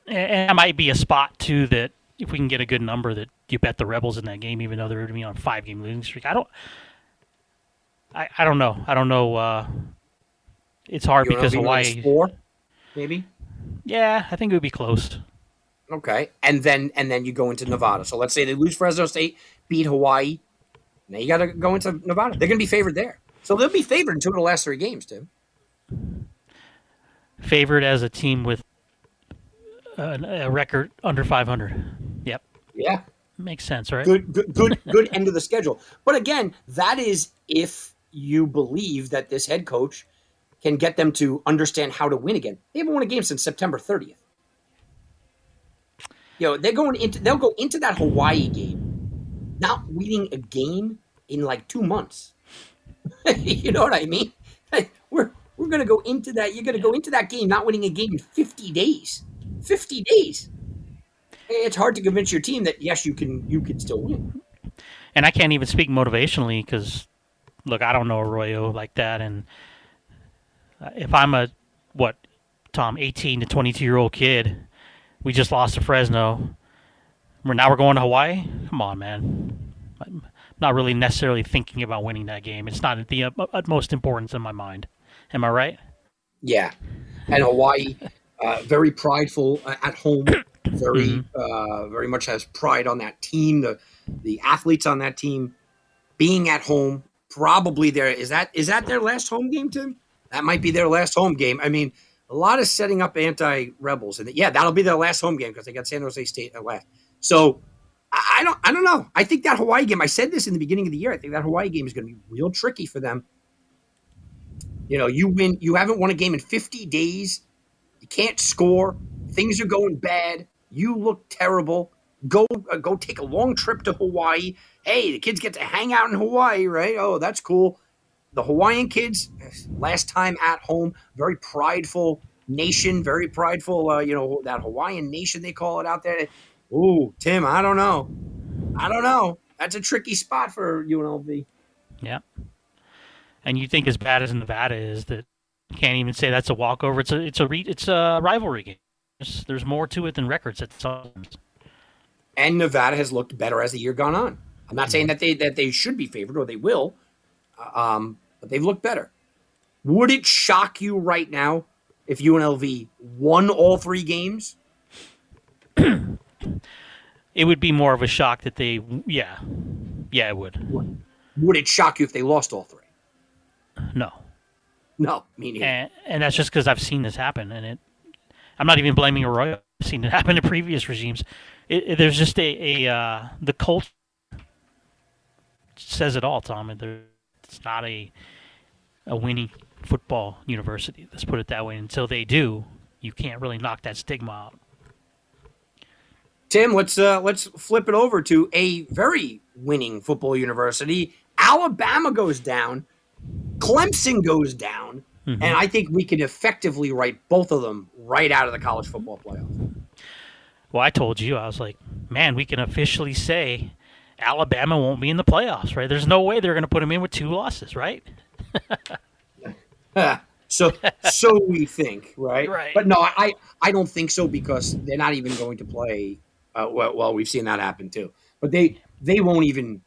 and it might be a spot too that if we can get a good number that you bet the Rebels in that game, even though they're going to be on a five game losing streak. I don't. I, I don't know. I don't know. Uh, it's hard because Hawaii four, maybe. Yeah, I think it would be close. Okay, and then and then you go into Nevada. So let's say they lose Fresno State, beat Hawaii. Now you got to go into Nevada. They're going to be favored there. So they'll be favored in two of the last three games, too. Favored as a team with a, a record under 500. Yep. Yeah. Makes sense, right? Good, good, good, good end of the schedule. But again, that is if you believe that this head coach can get them to understand how to win again. They haven't won a game since September 30th. You know, they're going into they'll go into that Hawaii game not winning a game in like two months. you know what I mean? We're we're gonna go into that. You're gonna go into that game not winning a game in 50 days. 50 days. It's hard to convince your team that yes, you can you can still win. And I can't even speak motivationally because, look, I don't know Arroyo like that, and uh, if I'm a what Tom, 18 to 22 year old kid, we just lost to Fresno. Now we're going to Hawaii. Come on, man. I'm not really necessarily thinking about winning that game. It's not the utmost importance in my mind. Am I right? Yeah, and Hawaii uh, very prideful uh, at home. Very, mm-hmm. uh, very much has pride on that team. The the athletes on that team being at home. Probably there is that is that their last home game, Tim? That might be their last home game. I mean, a lot of setting up anti rebels, and yeah, that'll be their last home game because they got San Jose State at last. So I don't, I don't know. I think that Hawaii game. I said this in the beginning of the year. I think that Hawaii game is going to be real tricky for them. You know, you win. You haven't won a game in 50 days. You can't score. Things are going bad. You look terrible. Go uh, go take a long trip to Hawaii. Hey, the kids get to hang out in Hawaii, right? Oh, that's cool. The Hawaiian kids, last time at home, very prideful nation, very prideful. Uh, you know that Hawaiian nation they call it out there. Ooh, Tim, I don't know. I don't know. That's a tricky spot for UNLV. Yeah. And you think as bad as Nevada is that can't even say that's a walkover. It's a it's a re, it's a rivalry game. There's, there's more to it than records at times. And Nevada has looked better as the year gone on. I'm not saying that they that they should be favored or they will, uh, um, but they've looked better. Would it shock you right now if UNLV won all three games? it would be more of a shock that they, yeah, yeah, it would. Would it shock you if they lost all three? No. No, me neither. And, and that's just because I've seen this happen, and it. I'm not even blaming Arroyo. I've seen it happen in previous regimes. It, it, there's just a, a uh, the cult says it all, Tom. It's not a a winning football university. Let's put it that way. Until they do, you can't really knock that stigma out. Tim, let's uh, let's flip it over to a very winning football university. Alabama goes down, Clemson goes down, mm-hmm. and I think we can effectively write both of them right out of the college football playoff. Well, I told you, I was like, man, we can officially say Alabama won't be in the playoffs, right? There's no way they're going to put them in with two losses, right? so, so we think, right? Right. But no, I, I don't think so because they're not even going to play. Uh, well, we've seen that happen too. But they, they won't even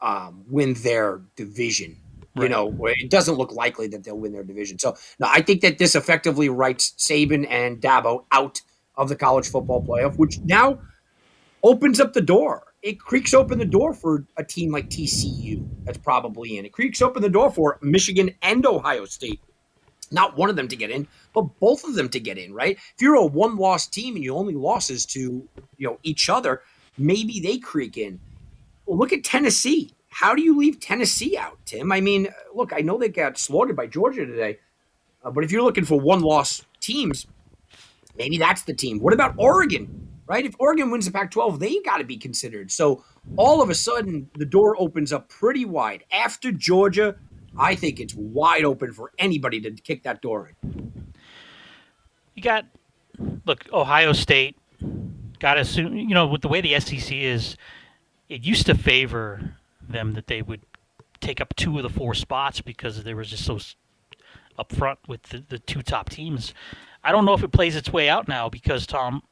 um, win their division. Right. You know, it doesn't look likely that they'll win their division. So, no, I think that this effectively writes Saban and Dabo out of the college football playoff, which now opens up the door. It creaks open the door for a team like TCU that's probably in. It creaks open the door for Michigan and Ohio State. Not one of them to get in, but both of them to get in, right? If you're a one-loss team and you only losses to you know each other, maybe they creak in. Well, look at Tennessee. How do you leave Tennessee out, Tim? I mean, look, I know they got slaughtered by Georgia today, uh, but if you're looking for one-loss teams, maybe that's the team. What about Oregon? Right? If Oregon wins the Pac 12, they got to be considered. So all of a sudden, the door opens up pretty wide. After Georgia, I think it's wide open for anybody to kick that door in. You got, look, Ohio State got to assume, you know, with the way the SEC is, it used to favor them that they would take up two of the four spots because they were just so up front with the, the two top teams. I don't know if it plays its way out now because Tom,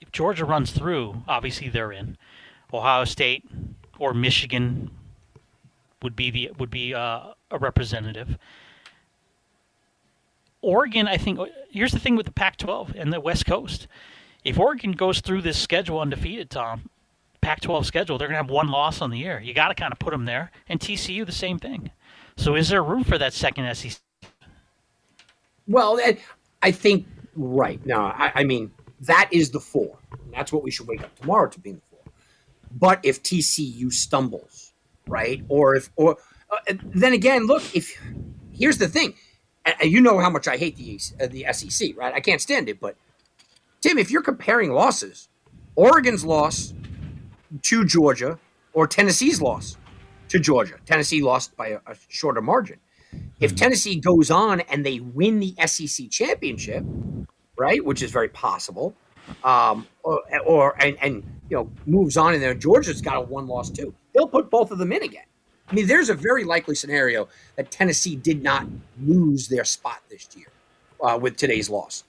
if Georgia runs through, obviously they're in. Ohio State or Michigan would be the would be uh, a representative. Oregon, I think. Here's the thing with the Pac-12 and the West Coast. If Oregon goes through this schedule undefeated, Tom, Pac-12 schedule, they're to have one loss on the year. You got to kind of put them there, and TCU the same thing. So, is there room for that second SEC? Well, I think right now. I, I, mean, that is the four. That's what we should wake up tomorrow to being the four. But if TCU stumbles, right, or if or uh, then again, look. If here's the thing, and you know how much I hate the uh, the SEC, right? I can't stand it. But Tim, if you're comparing losses, Oregon's loss to Georgia or Tennessee's loss to Georgia, Tennessee lost by a, a shorter margin. If Tennessee goes on and they win the SEC championship, right, which is very possible, um, or, or and, and you know moves on, and then Georgia's got a one loss too. They'll put both of them in again. I mean, there's a very likely scenario that Tennessee did not lose their spot this year uh, with today's loss.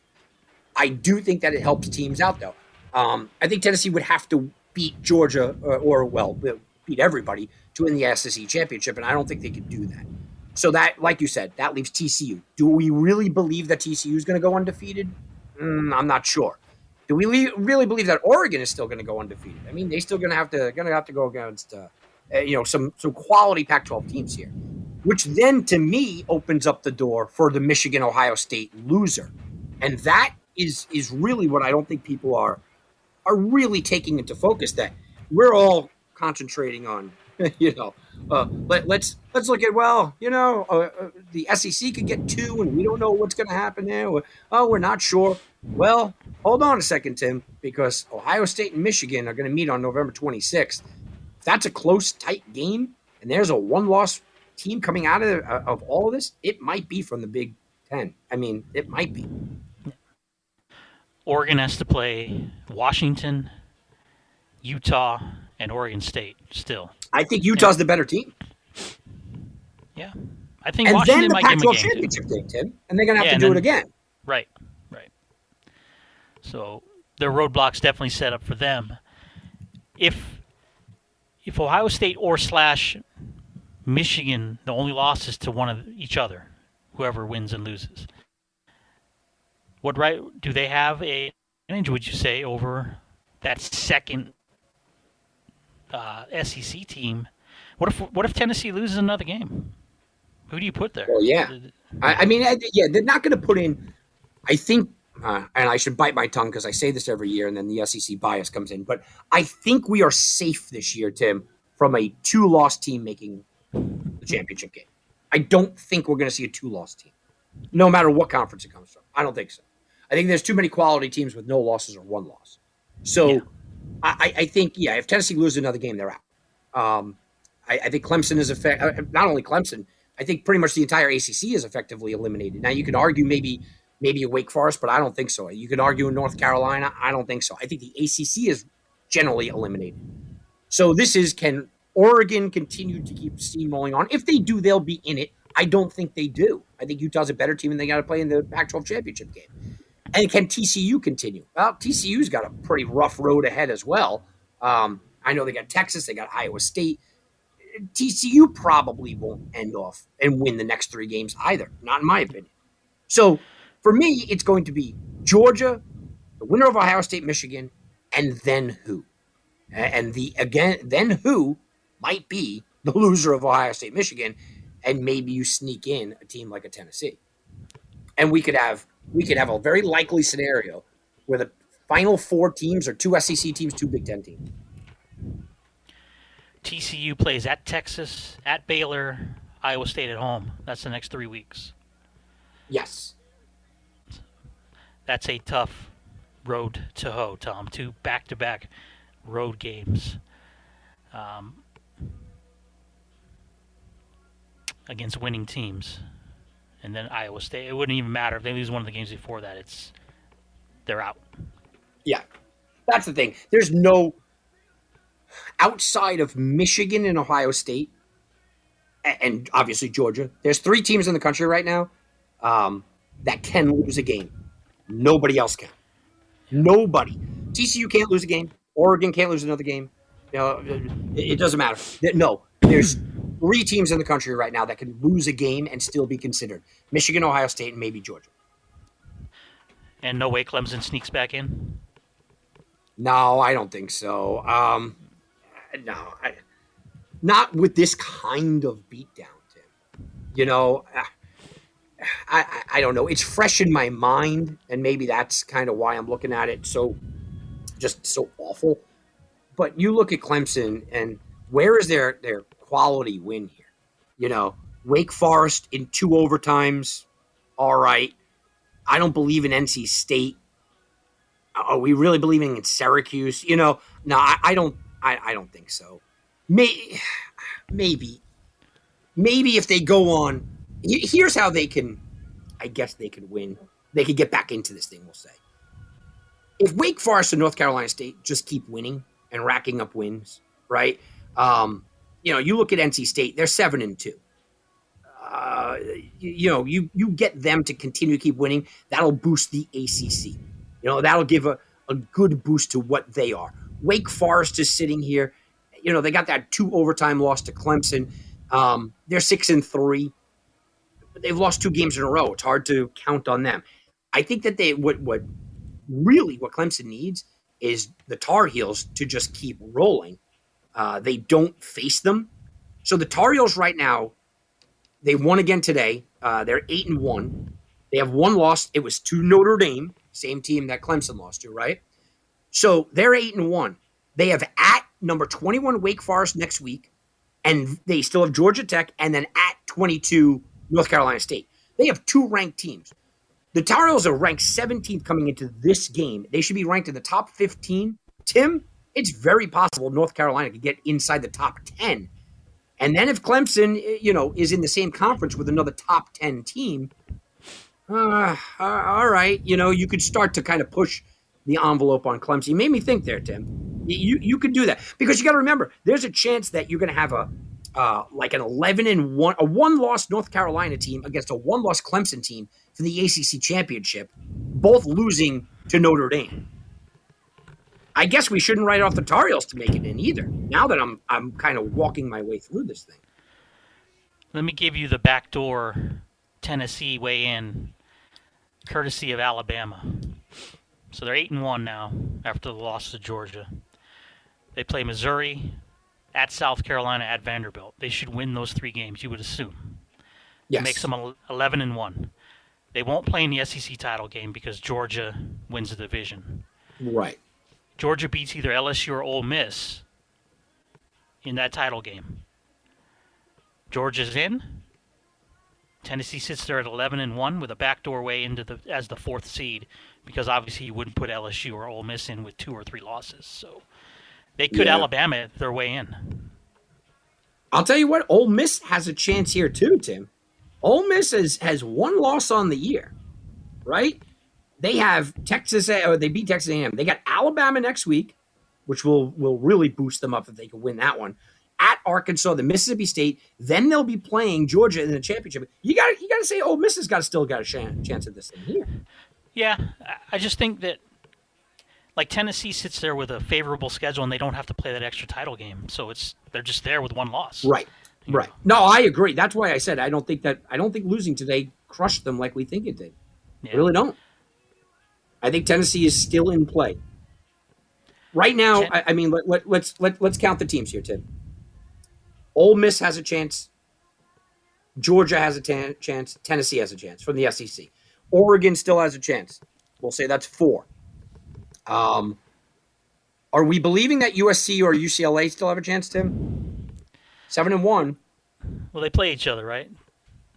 I do think that it helps teams out, though. Um, I think Tennessee would have to beat Georgia, or, or well, beat everybody to win the SEC championship, and I don't think they could do that. So that, like you said, that leaves TCU. Do we really believe that TCU is going to go undefeated? Mm, I'm not sure. Do we really believe that Oregon is still going to go undefeated? I mean, they still going to have to going to have to go against uh, uh, you know some some quality Pac-12 teams here, which then to me opens up the door for the Michigan Ohio State loser, and that is is really what I don't think people are are really taking into focus. That we're all concentrating on you know, uh, let, let's, let's look at well, you know, uh, uh the SEC could get two, and we don't know what's going to happen there. Oh, we're not sure. Well, hold on a second, Tim, because Ohio State and Michigan are going to meet on November 26th. If that's a close, tight game, and there's a one-loss team coming out of uh, of all of this, it might be from the Big Ten. I mean, it might be. Oregon has to play Washington, Utah, and Oregon State still. I think Utah's yeah. the better team. Yeah, I think and Washington then the might Pac-12 championship game, Tim, and they're going to have yeah, to do then, it again. Right. So their roadblocks definitely set up for them. If if Ohio State or slash Michigan, the only losses to one of each other, whoever wins and loses. What right do they have a advantage? Would you say over that second uh, SEC team What if what if Tennessee loses another game? Who do you put there? Well, yeah. I, I mean, I, yeah, they're not going to put in. I think, uh, and I should bite my tongue because I say this every year, and then the SEC bias comes in. But I think we are safe this year, Tim, from a two-loss team making the championship game. I don't think we're going to see a two-loss team, no matter what conference it comes from. I don't think so. I think there's too many quality teams with no losses or one loss. So, yeah. I, I, think, yeah, if Tennessee loses another game, they're out. Um, I, I, think Clemson is effect. Uh, not only Clemson, I think pretty much the entire ACC is effectively eliminated. Now you could argue maybe maybe a Wake Forest, but I don't think so. You could argue in North Carolina. I don't think so. I think the ACC is generally eliminated. So this is can Oregon continue to keep steamrolling on? If they do, they'll be in it. I don't think they do. I think Utah's a better team, and they got to play in the Pac-12 championship game. And can TCU continue? Well, TCU's got a pretty rough road ahead as well. Um, I know they got Texas, they got Iowa State. TCU probably won't end off and win the next three games either, not in my opinion. So for me, it's going to be Georgia, the winner of Ohio State, Michigan, and then who? And the again, then who might be the loser of Ohio State, Michigan, and maybe you sneak in a team like a Tennessee. And we could have we could have a very likely scenario where the final four teams are two SEC teams, two Big Ten teams. TCU plays at Texas, at Baylor, Iowa State at home. That's the next three weeks. Yes. That's a tough road to hoe, Tom. Two back to back road games um, against winning teams. And then Iowa State. It wouldn't even matter if they lose one of the games before that. It's they're out. Yeah. That's the thing. There's no outside of Michigan and Ohio State, and obviously Georgia, there's three teams in the country right now um, that can lose a game. Nobody else can. Nobody. TCU can't lose a game. Oregon can't lose another game. You know, it, doesn't matter. No, there's three teams in the country right now that can lose a game and still be considered: Michigan, Ohio State, and maybe Georgia. And no way Clemson sneaks back in. No, I don't think so. Um, no, I, not with this kind of beatdown, Tim. You know, I, I, don't know. It's fresh in my mind, and maybe that's kind of why I'm looking at it so just so awful. But you look at Clemson, and where is their their quality win here? You know, Wake Forest in two overtimes, all right. I don't believe in NC State. Are we really believing in Syracuse? You know, no, I, I don't. I, I don't think so. May, maybe, maybe if they go on, here's how they can. I guess they could win. They could get back into this thing. We'll say if Wake Forest and North Carolina State just keep winning and racking up wins, right? Um, you know, you look at NC State; they're seven and two. Uh, you, you, know, you you get them to continue to keep winning. That'll boost the ACC. You know, that'll give a, a good boost to what they are. Wake Forest is sitting here. You know, they got that two overtime loss to Clemson. Um, they're six and three. They've lost two games in a row. It's hard to count on them. I think that they what what really what Clemson needs is the Tar Heels to just keep rolling. Uh, they don't face them. So the Tar Heels right now, they won again today. Uh, they're eight and one. They have one loss. It was to Notre Dame, same team that Clemson lost to, right? So they're eight and one. They have at number 21 Wake Forest next week, and they still have Georgia Tech, and then at 22 North Carolina State. They have two ranked teams. The Tar Heels are ranked 17th coming into this game. They should be ranked in the top 15. Tim, it's very possible North Carolina could get inside the top 10. And then if Clemson, you know, is in the same conference with another top 10 team, uh, uh, all right, you know, you could start to kind of push the envelope on Clemson. You made me think there, Tim. You you could do that because you got to remember there's a chance that you're going to have a uh, like an 11 and one a one loss North Carolina team against a one loss Clemson team for the ACC championship, both losing to Notre Dame. I guess we shouldn't write off the Tar Heels to make it in either. Now that I'm I'm kind of walking my way through this thing. Let me give you the backdoor Tennessee way in, courtesy of Alabama. So they're eight and one now after the loss to Georgia. They play Missouri, at South Carolina, at Vanderbilt. They should win those three games. You would assume. Yes. It makes them eleven and one. They won't play in the SEC title game because Georgia wins the division. Right. Georgia beats either LSU or Ole Miss in that title game. Georgia's in. Tennessee sits there at 11 and 1 with a backdoor way into the as the fourth seed because obviously you wouldn't put LSU or Ole Miss in with two or three losses. So they could Yeah. Alabama their way in. I'll tell you what, Ole Miss has a chance here too, Tim. Ole Miss has, has one loss on the year, right? They have Texas, or they beat Texas A&M. They got Alabama next week, which will will really boost them up if they can win that one. At Arkansas, the Mississippi State, then they'll be playing Georgia in the championship. You got you got to say Ole Miss has got still got a chance at this thing here. Yeah, I- I just think that like Tennessee sits there with a favorable schedule and they don't have to play that extra title game. So it's they're just there with one loss. Right. Right. No, I agree. That's why I said I don't think that I don't think losing today crushed them like we think it did. Yeah. I really don't. I think Tennessee is still in play. Right now, Ten- I, I mean, let, let, let's let, let's count the teams here, Tim. Ole Miss has a chance. Georgia has a chance. Tennessee has a chance from the SEC. Oregon still has a chance. We'll say that's four. Um, are we believing that USC or UCLA still have a chance, Tim? Seven and one. Well, they play each other, right?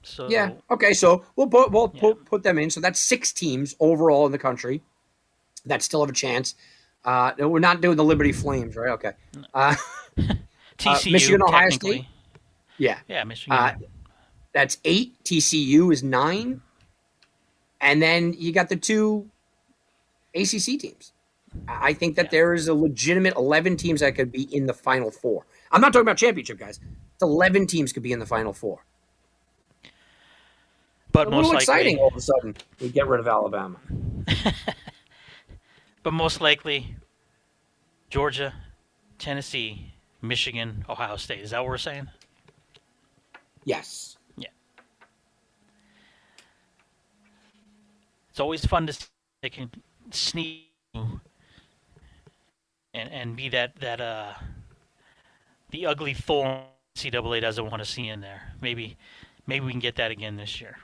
So Yeah. Okay. So we'll put we'll Yeah. put, put them in. So that's six teams overall in the country that still have a chance. Uh, no, we're not doing the Liberty Flames, right? Okay. Uh, TCU, Michigan, Ohio. State? yeah. Yeah, Michigan. Uh, that's eight. TCU is nine, and then you got the two ACC teams. I think that Yeah. there is a legitimate eleven teams that could be in the final four. I'm not talking about championship guys. It's eleven teams could be in the final four. but a most likely, exciting all of a sudden. We get rid of Alabama. but most likely, Georgia, Tennessee, Michigan, Ohio State. Is that what we're saying? Yes. Yeah. It's always fun to see they can sneak and and be that that uh the ugly thorn CAA doesn't want to see in there. Maybe maybe we can get that again this year.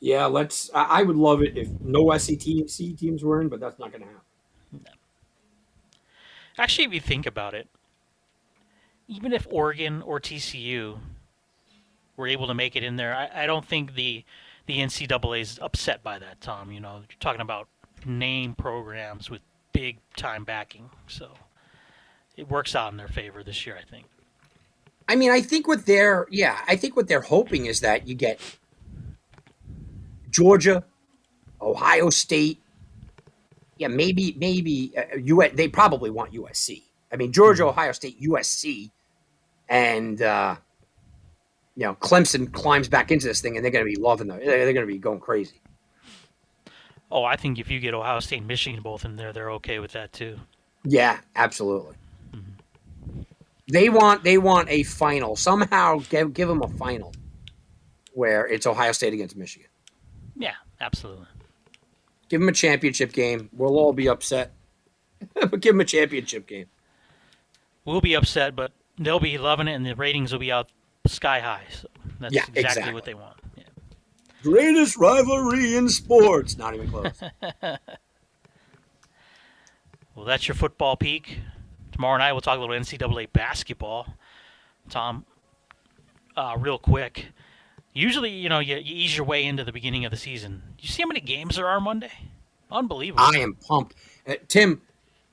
Yeah, let's. I, I would love it if no SEC teams were in, but that's not going to happen. Actually, if you think about it, even if Oregon or TCU were able to make it in there, I, I don't think the the NCAA is upset by that. Tom, you know, you're talking about name programs with big time backing, so it works out in their favor this year. I think. I mean, I think what they're yeah, I think what they're hoping is that you get Georgia, Ohio State, yeah, maybe maybe uh, U. They probably want USC. I mean, Georgia, Ohio State, USC, and uh, you know Clemson climbs back into this thing, and they're going to be loving them. They're, they're going to be going crazy. Oh, I think if you get Ohio State and Michigan both in there, they're okay with that too. Yeah, absolutely. They want they want a final somehow. Give give them a final where it's Ohio State against Michigan. Yeah, absolutely. Give them a championship game. We'll all be upset, but give them a championship game. We'll be upset, but they'll be loving it, and the ratings will be out sky high. So that's Yeah, exactly, exactly. what they want. Greatest rivalry in sports. Not even close. Well, that's your football peak. Tomorrow night we'll talk a little NCAA basketball. Tom, uh, real quick. Usually, you know, you, you ease your way into the beginning of the season. You see how many games there are Monday? Unbelievable. I am pumped. Uh, Tim,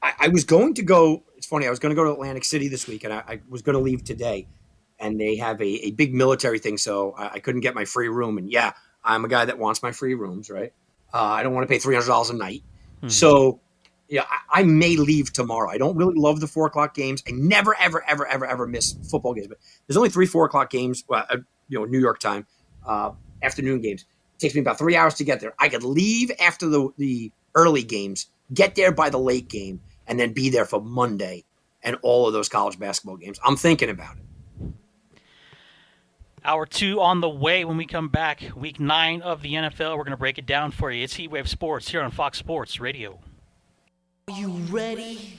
I, I was going to go. It's funny. I was going to go to Atlantic City this week, and I, I was going to leave today. And they have a, a big military thing, so I, I couldn't get my free room. And yeah, I'm a guy that wants my free rooms, right? Uh, I don't want to pay three hundred dollars a night. So, yeah, I, I may leave tomorrow. I don't really love the four o'clock games. I never, ever, ever, ever, ever miss football games. But there's only three four o'clock games. Well, uh, you know, New York time, uh, afternoon games. It takes me about three hours to get there. I could leave after the the early games, get there by the late game, and then be there for Monday and all of those college basketball games. I'm thinking about it. Hour two on the way when we come back. Week nine of the NFL. We're going to break it down for you. It's Heatwave Sports here on Fox Sports Radio. Are you ready?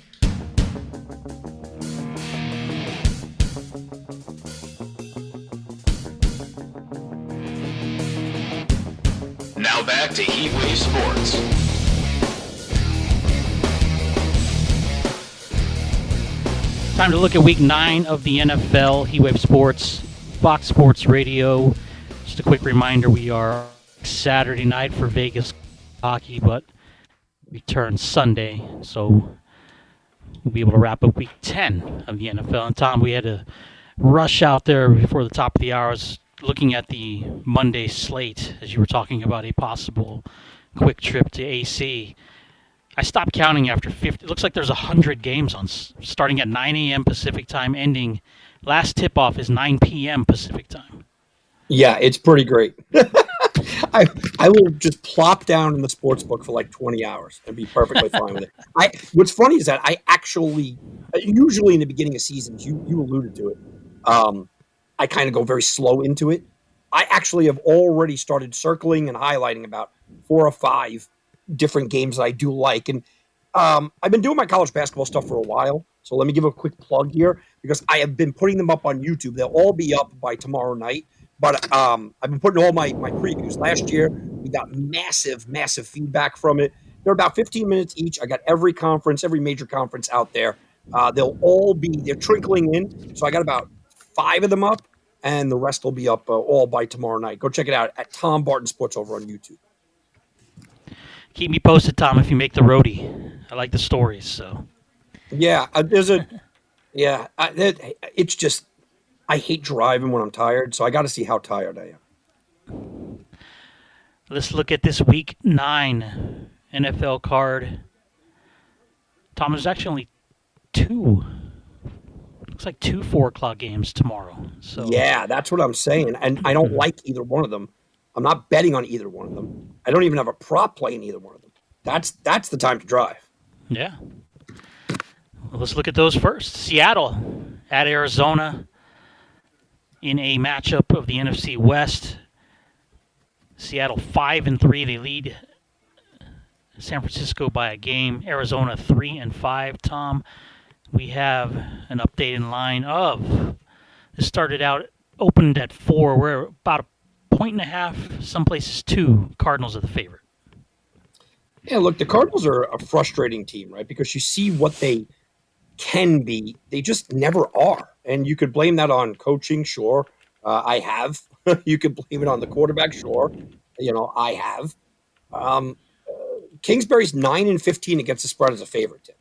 Now back to Heatwave Sports. Time to look at week nine of the NFL Heatwave Sports Fox Sports Radio. Just a quick reminder we are Saturday night for Vegas hockey, but return Sunday. So we'll be able to wrap up week 10 of the NFL. And Tom, we had to rush out there before the top of the hour. Was looking at the Monday slate as you were talking about a possible quick trip to AC. I stopped counting after 50. It looks like there's 100 games on starting at 9 a.m. Pacific time, ending. Last tip off is 9 p.m. Pacific time. Yeah, it's pretty great. I I will just plop down in the sports book for like 20 hours and be perfectly fine with it. I what's funny is that I actually usually in the beginning of seasons you you alluded to it. Um, I kind of go very slow into it. I actually have already started circling and highlighting about four or five different games that I do like. And um, I've been doing my college basketball stuff for a while. So let me give a quick plug here because I have been putting them up on YouTube. They'll all be up by tomorrow night. But um, I've been putting all my, my previews. Last year, we got massive, massive feedback from it. They're about 15 minutes each. I got every conference, every major conference out there. Uh, they'll all be, they're trickling in. So I got about five of them up, and the rest will be up uh, all by tomorrow night. Go check it out at Tom Barton Sports over on YouTube keep me posted, Tom, if you make the roadie. I like the stories. So, yeah, uh, there's a, yeah, I, it, it's just I hate driving when I'm tired, so I got to see how tired I am. Let's look at this week nine NFL card. Tom, there's actually only two. Looks like two four o'clock games tomorrow. So yeah, that's what I'm saying, and I don't mm-hmm. like either one of them. I'm not betting on either one of them. I don't even have a prop play in either one of them. That's that's the time to drive. Yeah. Let's look at those first. Seattle at Arizona in a matchup of the NFC West. Seattle five and three. They lead San Francisco by a game. Arizona three and five. Tom, we have an updated line of. This started out opened at four. We're about a point and a half, some places two. Cardinals are the favorite. Yeah, look, the Cardinals are a frustrating team, right? Because you see what they can be, they just never are. And you could blame that on coaching, sure. Uh, I have. you could blame it on the quarterback, sure. You know, I have. Um, uh, Kingsbury's nine and fifteen against the spread as a favorite, Tim.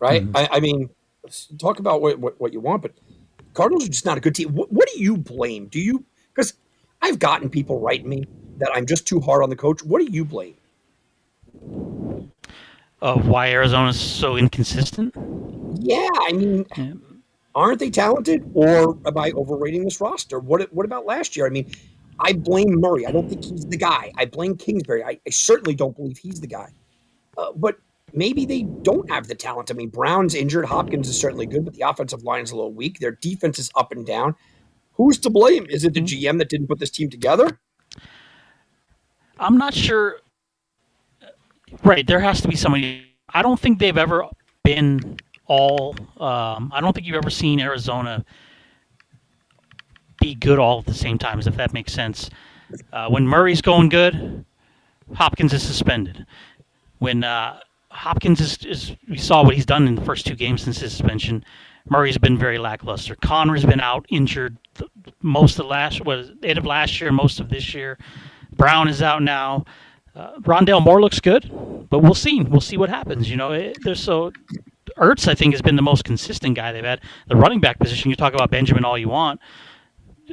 Right? Mm-hmm. I, I, mean, talk about what, what, what, you want, but Cardinals are just not a good team. What, what do you blame? Do you because I've gotten people write me that I'm just too hard on the coach. What do you blame? Of why Arizona's so inconsistent? Yeah, I mean, yeah. aren't they talented, or am I overrating this roster? What What about last year? I mean, I blame Murray. I don't think he's the guy. I blame Kingsbury. I, I certainly don't believe he's the guy. Uh, but maybe they don't have the talent. I mean, Brown's injured. Hopkins is certainly good, but the offensive line is a little weak. Their defense is up and down. Who's to blame? Is it the GM mm-hmm. that didn't put this team together? I'm not sure. Right, there has to be somebody. I don't think they've ever been all. Um, I don't think you've ever seen Arizona be good all at the same time, if that makes sense. Uh, when Murray's going good, Hopkins is suspended. When uh, Hopkins is, is, we saw what he's done in the first two games since his suspension. Murray's been very lackluster. Conner's been out injured most of last was end of last year, most of this year. Brown is out now. Uh, Rondale Moore looks good, but we'll see. We'll see what happens. You know, it, there's so Ertz I think has been the most consistent guy they've had. The running back position, you talk about Benjamin all you want,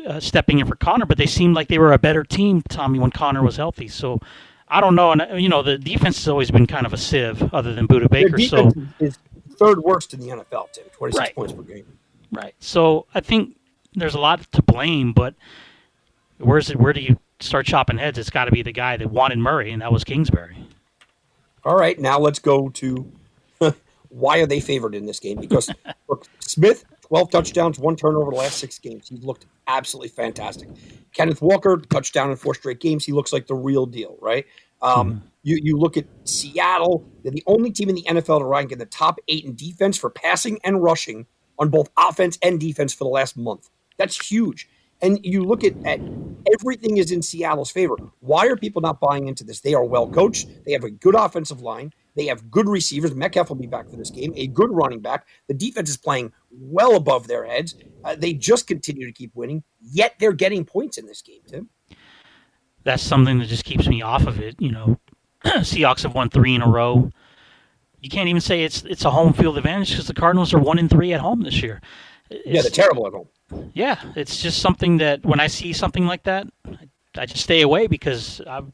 uh, stepping in for Conner, but they seemed like they were a better team, Tommy, when Conner was healthy. So I don't know, and uh, you know the defense has always been kind of a sieve, other than Budda Baker. So is third worst in the NFL, Tim. Twenty six right. points per game. Right. So I think there's a lot to blame, but where's it? Where do you start chopping heads? It's got to be the guy that wanted Murray, and that was Kingsbury. All right, now let's go to why are they favored in this game? Because look, Smith, 12 touchdowns, one turnover the last six games. He looked absolutely fantastic. Kenneth Walker, touchdown in four straight games. He looks like the real deal, right? Um, mm you, you look at Seattle, they're the only team in the NFL to rank in the top eight in defense for passing and rushing on both offense and defense for the last month. That's huge. And you look at, at everything is in Seattle's favor. Why are people not buying into this? They are well coached. They have a good offensive line. They have good receivers. Metcalf will be back for this game. A good running back. The defense is playing well above their heads. Uh, they just continue to keep winning. Yet they're getting points in this game, Tim. That's something that just keeps me off of it. You know, Seahawks have won three in a row. You can't even say it's it's a home field advantage because the Cardinals are one in three at home this year. It's, yeah, they're terrible at home. Yeah, it's just something that when I see something like that, I just stay away because I've,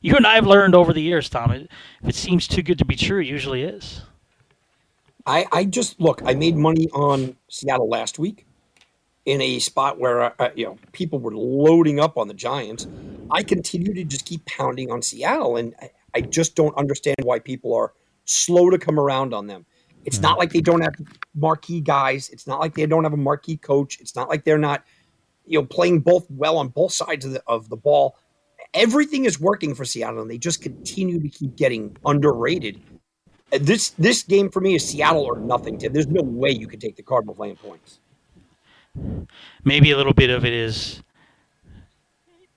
you and I have learned over the years, Tom. It, if it seems too good to be true, it usually is. I, I just look. I made money on Seattle last week in a spot where uh, you know people were loading up on the Giants. I continue to just keep pounding on Seattle, and I, I just don't understand why people are slow to come around on them. It's mm-hmm. not like they don't have marquee guys. It's not like they don't have a marquee coach. It's not like they're not, you know, playing both well on both sides of the of the ball. Everything is working for Seattle, and they just continue to keep getting underrated. This this game for me is Seattle or nothing. Tim. There's no way you could take the Cardinals laying points. Maybe a little bit of it is.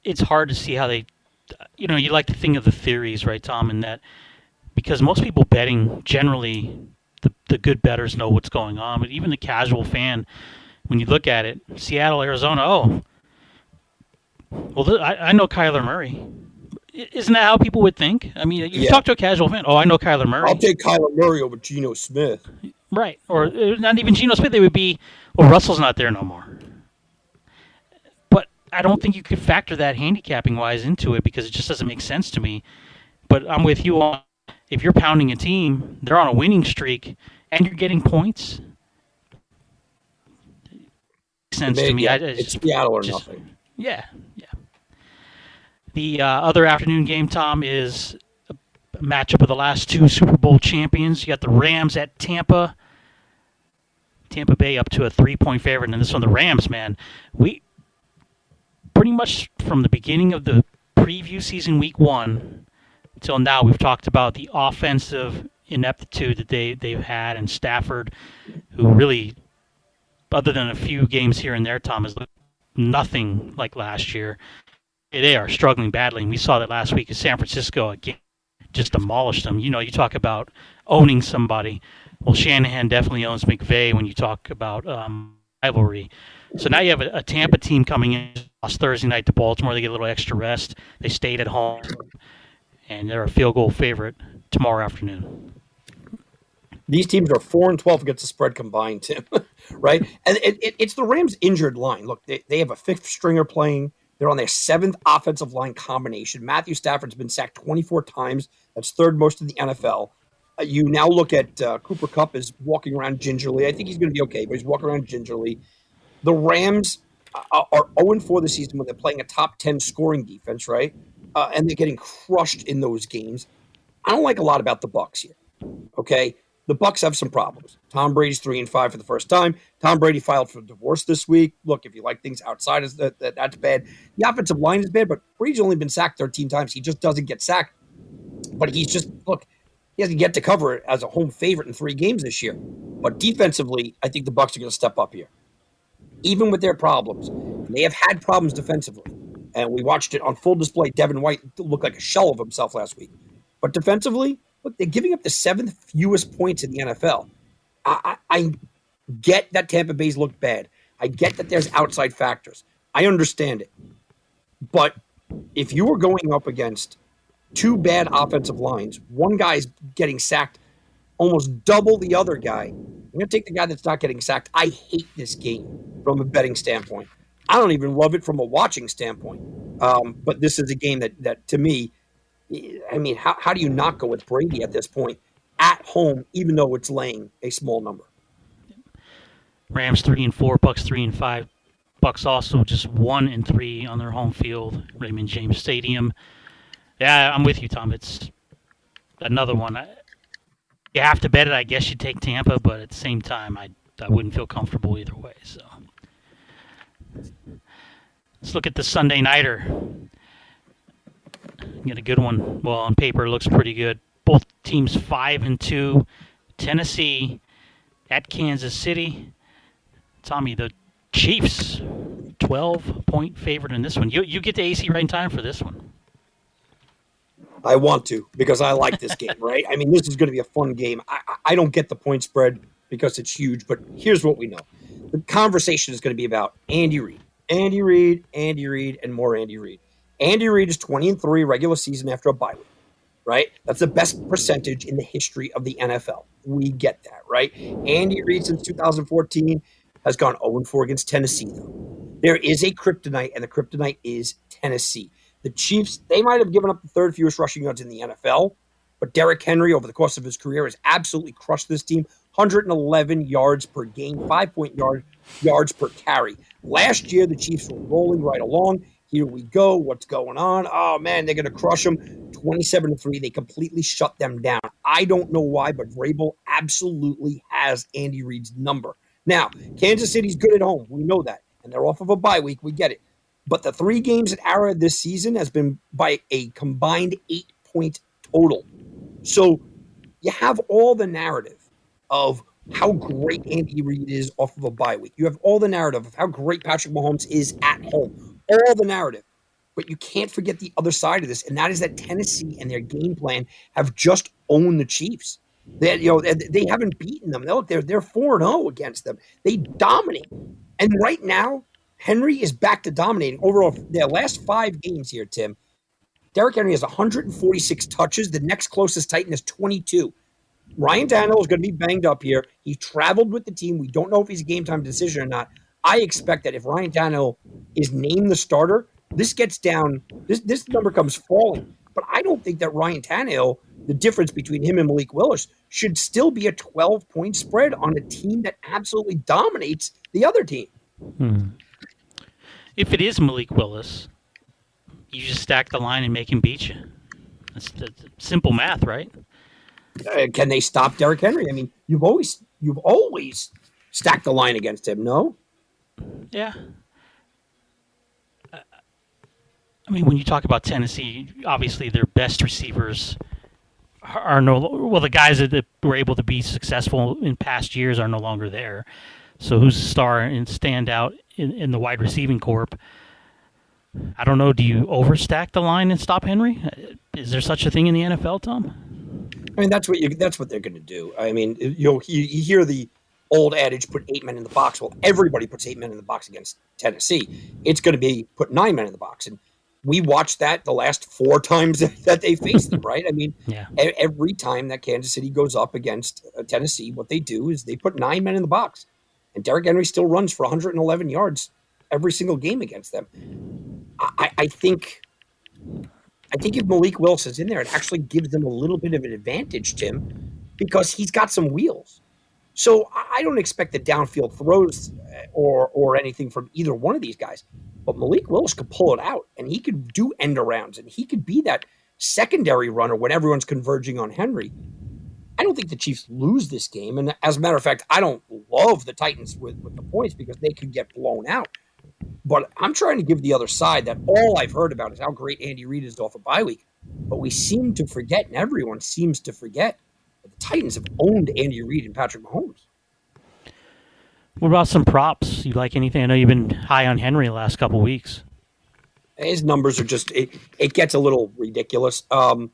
It's hard to see how they, you know, you like to think of the theories, right, Tom, and that because most people betting generally the, good betters know what's going on, but even the casual fan, when you look at it, Seattle, Arizona, oh, well, I, I know Kyler Murray. Isn't that how people would think? I mean, you yeah. talk to a casual fan. Oh, I know Kyler Murray. I'll take Kyler Murray over Geno Smith. Right, or uh, not even Geno Smith. They would be, well, Russell's not there no more. But I don't think you could factor that handicapping wise into it because it just doesn't make sense to me. But I'm with you on if you're pounding a team, they're on a winning streak, and you're getting points. Sense Maybe, to me. I, it's Seattle or just, nothing. Yeah, yeah. The uh, other afternoon game, Tom, is a matchup of the last two Super Bowl champions. You got the Rams at Tampa. Tampa Bay up to a three-point favorite, and this one, the Rams, man, we pretty much from the beginning of the preview season, week one, until now, we've talked about the offensive ineptitude that they, they've had, and Stafford, who really, other than a few games here and there, Tom, has looked nothing like last year. They are struggling badly, and we saw that last week in San Francisco again, just demolished them. You know, you talk about owning somebody. Well, Shanahan definitely owns McVay when you talk about um, rivalry. So now you have a, a Tampa team coming in, lost Thursday night to Baltimore. They get a little extra rest. They stayed at home and they're a field goal favorite tomorrow afternoon. These teams are four and twelve against the spread combined, Tim. right? And it, it, it's the Rams' injured line. Look, they, they have a fifth stringer playing. They're on their seventh offensive line combination. Matthew Stafford's been sacked 24 times. That's third most in the NFL. Uh, you now look at uh, Cooper Kupp is walking around gingerly. I think he's going to be okay, but he's walking around gingerly. The Rams uh, are 0 4 the season when they're playing a top 10 scoring defense, right? uh, and they're getting crushed in those games. I don't like a lot about the Bucks here. Okay, the Bucks have some problems. Tom Brady's three and five for the first time. Tom Brady filed for divorce this week. Look, if you like things outside, is that, that that's bad. The offensive line is bad, but Brady's only been sacked 13 times. He just doesn't get sacked. But he's just look, he hasn't yet to cover it as a home favorite in three games this year. But defensively, I think the Bucks are going to step up here, even with their problems. They have had problems defensively and we watched it on full display. Devin White looked like a shell of himself last week. But defensively, look, they're giving up the seventh fewest points in the NFL. I, I, I get that Tampa Bay's looked bad. I get that there's outside factors. I understand it. But if you were going up against two bad offensive lines, one guy's getting sacked almost double the other guy. I'm going to take the guy that's not getting sacked. I hate this game from a betting standpoint. I don't even love it from a watching standpoint. Um, but this is a game that, that to me, I mean, how, how do you not go with Brady at this point at home, even though it's laying a small number? Rams three and four, Bucks three and five. Bucks also just one and three on their home field, Raymond James Stadium. Yeah, I'm with you, Tom. It's another one. You have to bet it. I guess you take Tampa, but at the same time, I I wouldn't feel comfortable either way. So. Let's look at the Sunday Nighter. Get a good one. Well, on paper, it looks pretty good. Both teams 5 and 2. Tennessee at Kansas City. Tommy, the Chiefs 12 point favorite in this one. You, you get the AC right in time for this one. I want to because I like this game, right? I mean, this is going to be a fun game. I, I don't get the point spread because it's huge, but here's what we know the conversation is going to be about Andy Reid, Andy Reid, Andy Reid, and more Andy Reid. Andy Reid is 20 and 3 regular season after a bye week, right? That's the best percentage in the history of the NFL. We get that, right? Andy Reid since 2014 has gone 0 4 against Tennessee, though. There is a kryptonite, and the kryptonite is Tennessee. The Chiefs, they might have given up the third fewest rushing yards in the NFL, but Derrick Henry, over the course of his career, has absolutely crushed this team. 111 yards per game, five point yard yards per carry. Last year, the Chiefs were rolling right along. Here we go. What's going on? Oh man, they're going to crush them. 27 to 3. They completely shut them down. I don't know why, but Vrabel absolutely has Andy Reid's number. Now, Kansas City's good at home. We know that. And they're off of a bye week. We get it. But the three games at Arrowhead this season has been by a combined eight point total. So you have all the narrative of how great Andy Reid is off of a bye week. You have all the narrative of how great Patrick Mahomes is at home. All the narrative. But you can't forget the other side of this, and that is that Tennessee and their game plan have just owned the Chiefs. They, you know, they haven't beaten them. They're they're four and zero oh against them. They dominate, and right now Henry is back to dominating overall. Their last five games here, Tim. Derrick Henry has 146 touches. The next closest Titan is 22. Ryan Tannehill is going to be banged up here. He traveled with the team. We don't know if he's a game time decision or not. I expect that if Ryan Tannehill is named the starter, this gets down. This this number comes falling. But I don't think that Ryan Tannehill, the difference between him and Malik Willis, should still be a 12 point spread on a team that absolutely dominates the other team. Hmm. If it is Malik Willis, you just stack the line and make him beat you. That's, that's simple math, right? Uh, can they stop Derrick Henry? I mean, you've always you've always stacked the line against him. No. Yeah. Uh, I mean, when you talk about Tennessee, obviously their best receivers are no well the guys that were able to be successful in past years are no longer there. So who's the star and stand out in, in the wide receiving corp? I don't know. Do you overstack the line and stop Henry? Is there such a thing in the NFL, Tom? I mean, that's what you that's what they're going to do. I mean, you'll you, you hear the old adage, "Put eight men in the box." Well, everybody puts eight men in the box against Tennessee. It's going to be put nine men in the box, and we watched that the last four times that they faced them, right? I mean, yeah. every time that Kansas City goes up against uh, Tennessee, what they do is they put nine men in the box, and Derrick Henry still runs for 111 yards every single game against them. I, I think, I think if Malik Willis is in there, it actually gives them a little bit of an advantage, Tim, because he's got some wheels. So I don't expect the downfield throws uh, or or anything from either one of these guys. But Malik Willis could pull it out and he could do end arounds and he could be that secondary runner when everyone's converging on Henry. I don't think the Chiefs lose this game. And as a matter of fact, I don't love the Titans with, with the points because they could get blown out. But I'm trying to give the other side that all I've heard about is how great Andy Reid is off a bye week. But we seem to forget, and everyone seems to forget, Titans have owned Andy Reid and Patrick Mahomes. What about some props? You like anything? I know you've been high on Henry the last couple weeks. His numbers are just it, it gets a little ridiculous. Um,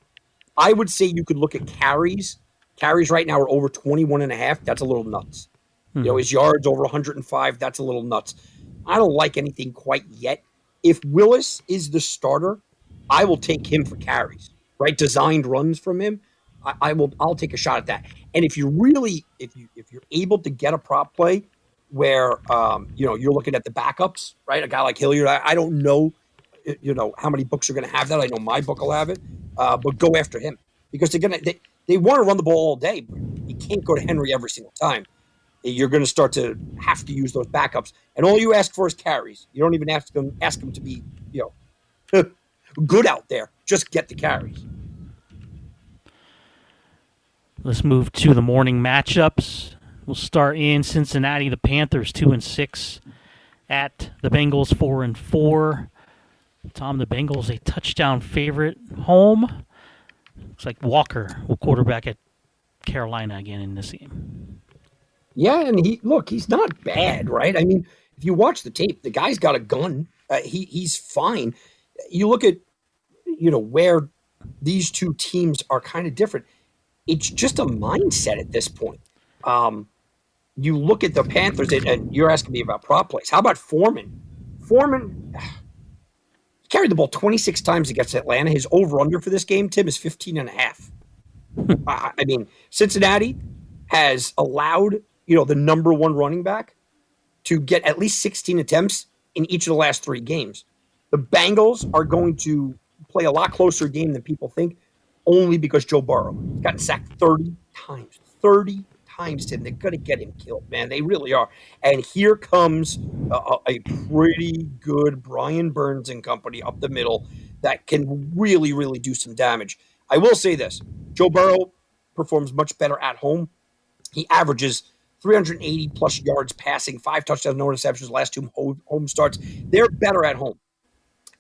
I would say you could look at carries. Carries right now are over 21 and a half. That's a little nuts. Hmm. You know, his yards over 105. That's a little nuts. I don't like anything quite yet. If Willis is the starter, I will take him for carries, right? Designed runs from him. I, I will. I'll take a shot at that. And if you really, if you if you're able to get a prop play where um, you know you're looking at the backups, right? A guy like Hilliard, I, I don't know, you know, how many books are going to have that. I know my book will have it, uh, but go after him because they're gonna they, they want to run the ball all day, but you can't go to Henry every single time. You're going to start to have to use those backups, and all you ask for is carries. You don't even ask them ask them to be you know good out there. Just get the carries. Let's move to the morning matchups. We'll start in Cincinnati. The Panthers two and six at the Bengals four and four. Tom, the Bengals a touchdown favorite home. Looks like Walker will quarterback at Carolina again in this game. Yeah, and he look, he's not bad, right? I mean, if you watch the tape, the guy's got a gun. Uh, he he's fine. You look at you know where these two teams are kind of different. It's just a mindset at this point. Um, you look at the Panthers, and, and you're asking me about prop plays. How about Foreman? Foreman carried the ball 26 times against Atlanta. His over under for this game, Tim, is 15 and a half. I, I mean, Cincinnati has allowed, you know, the number one running back to get at least 16 attempts in each of the last three games. The Bengals are going to play a lot closer game than people think, only because Joe Burrow gotten sacked 30 times. 30 times, Tim. They're going to get him killed, man. They really are. And here comes a, a pretty good Brian Burns and company up the middle that can really, really do some damage. I will say this Joe Burrow performs much better at home. He averages 380 plus yards passing, five touchdowns, no interceptions, last two home starts. They're better at home.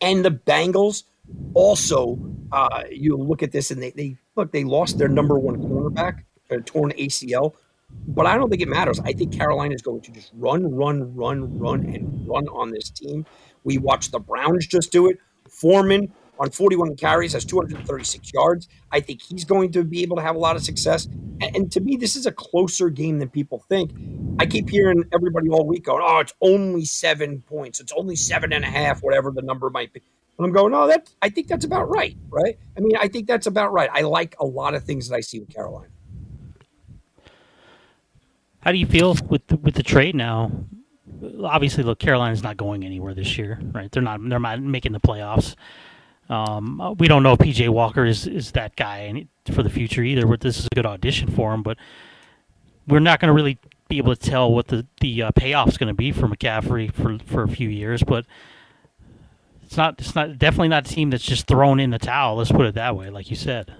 And the Bengals also, uh, you look at this and they, they look, they lost their number one cornerback, torn ACL. But I don't think it matters. I think Carolina is going to just run, run, run, run, and run on this team. We watched the Browns just do it. Foreman on 41 carries has 236 yards. I think he's going to be able to have a lot of success. And, and, to me, this is a closer game than people think. I keep hearing everybody all week going, "Oh, it's only seven points. It's only seven and a half, whatever the number might be." And I'm going, "No, that I think that's about right, right? I mean, I think that's about right. I like a lot of things that I see with Carolina." How do you feel with the, with the trade now? Obviously, look, Carolina's not going anywhere this year, right? They're not. They're not making the playoffs. Um, we don't know if PJ Walker is, is that guy for the future either. But this is a good audition for him. But we're not going to really be able to tell what the the uh, payoff's going to be for McCaffrey for for a few years. But it's not. It's not definitely not a team that's just thrown in the towel. Let's put it that way, like you said.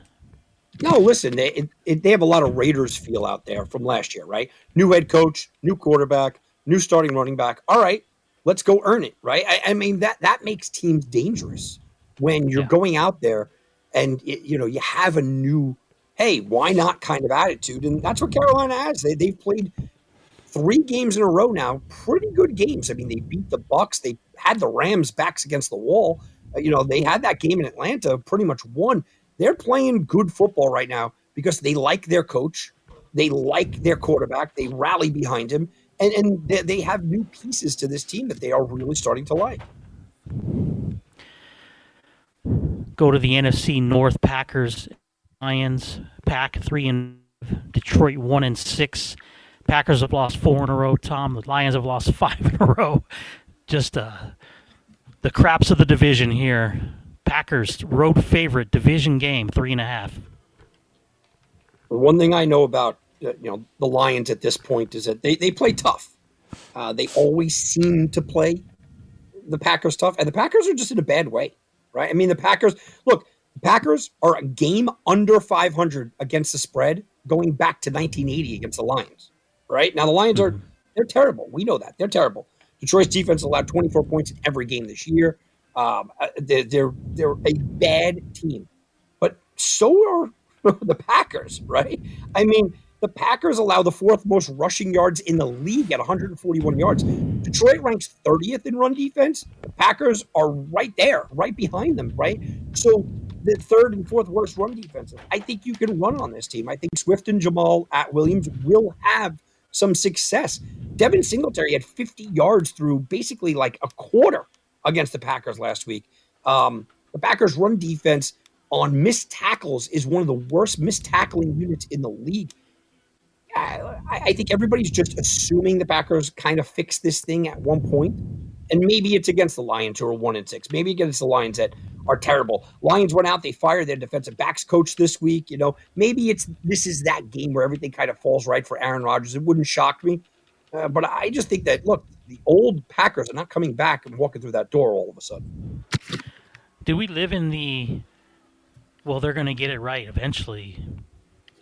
No, listen, they it, it, they have a lot of Raiders feel out there from last year, right? New head coach, new quarterback, new starting running back. All right, let's go earn it, right? I, I mean that that makes teams dangerous when you're yeah. going out there and it, you know you have a new hey why not kind of attitude and that's what carolina has they, they've played three games in a row now pretty good games i mean they beat the bucks they had the rams backs against the wall uh, you know they had that game in atlanta pretty much won they're playing good football right now because they like their coach, they like their quarterback, they rally behind him, and, and they, they have new pieces to this team that they are really starting to like. Go to the NFC North Packers, Lions, Pack three and Detroit one and six. Packers have lost four in a row. Tom, the Lions have lost five in a row. Just uh, the craps of the division here. Packers road favorite division game three and a half. One thing I know about uh, you know the Lions at this point is that they they play tough. Uh, they always seem to play the Packers tough, and the Packers are just in a bad way, right? I mean, the Packers look. The Packers are a game under 500 against the spread going back to 1980 against the Lions, right? Now the Lions are mm-hmm. they're terrible. We know that they're terrible. Detroit's defense allowed 24 points in every game this year. Um, uh, they're, they're they're a bad team, but so are the Packers, right? I mean, the Packers allow the fourth most rushing yards in the league at 141 yards. Detroit ranks 30th in run defense. The Packers are right there, right behind them, right? So the third and fourth worst run defense. I think you can run on this team. I think Swift and Jamaal at Williams will have some success. Devin Singletary had 50 yards through basically like a quarter against the Packers last week. Um, the Packers' run defense on missed tackles is one of the worst missed tackling units in the league. I, I, think everybody's just assuming the Packers kind of fixed this thing at one point, and maybe it's against the Lions who are one and six. Maybe against the Lions that are terrible. Lions went out; they fired their defensive backs coach this week. You know, maybe it's this is that game where everything kind of falls right for Aaron Rodgers. It wouldn't shock me, uh, but I just think that look, the old Packers are not coming back and walking through that door all of a sudden. Do we live in the well? They're going to get it right eventually,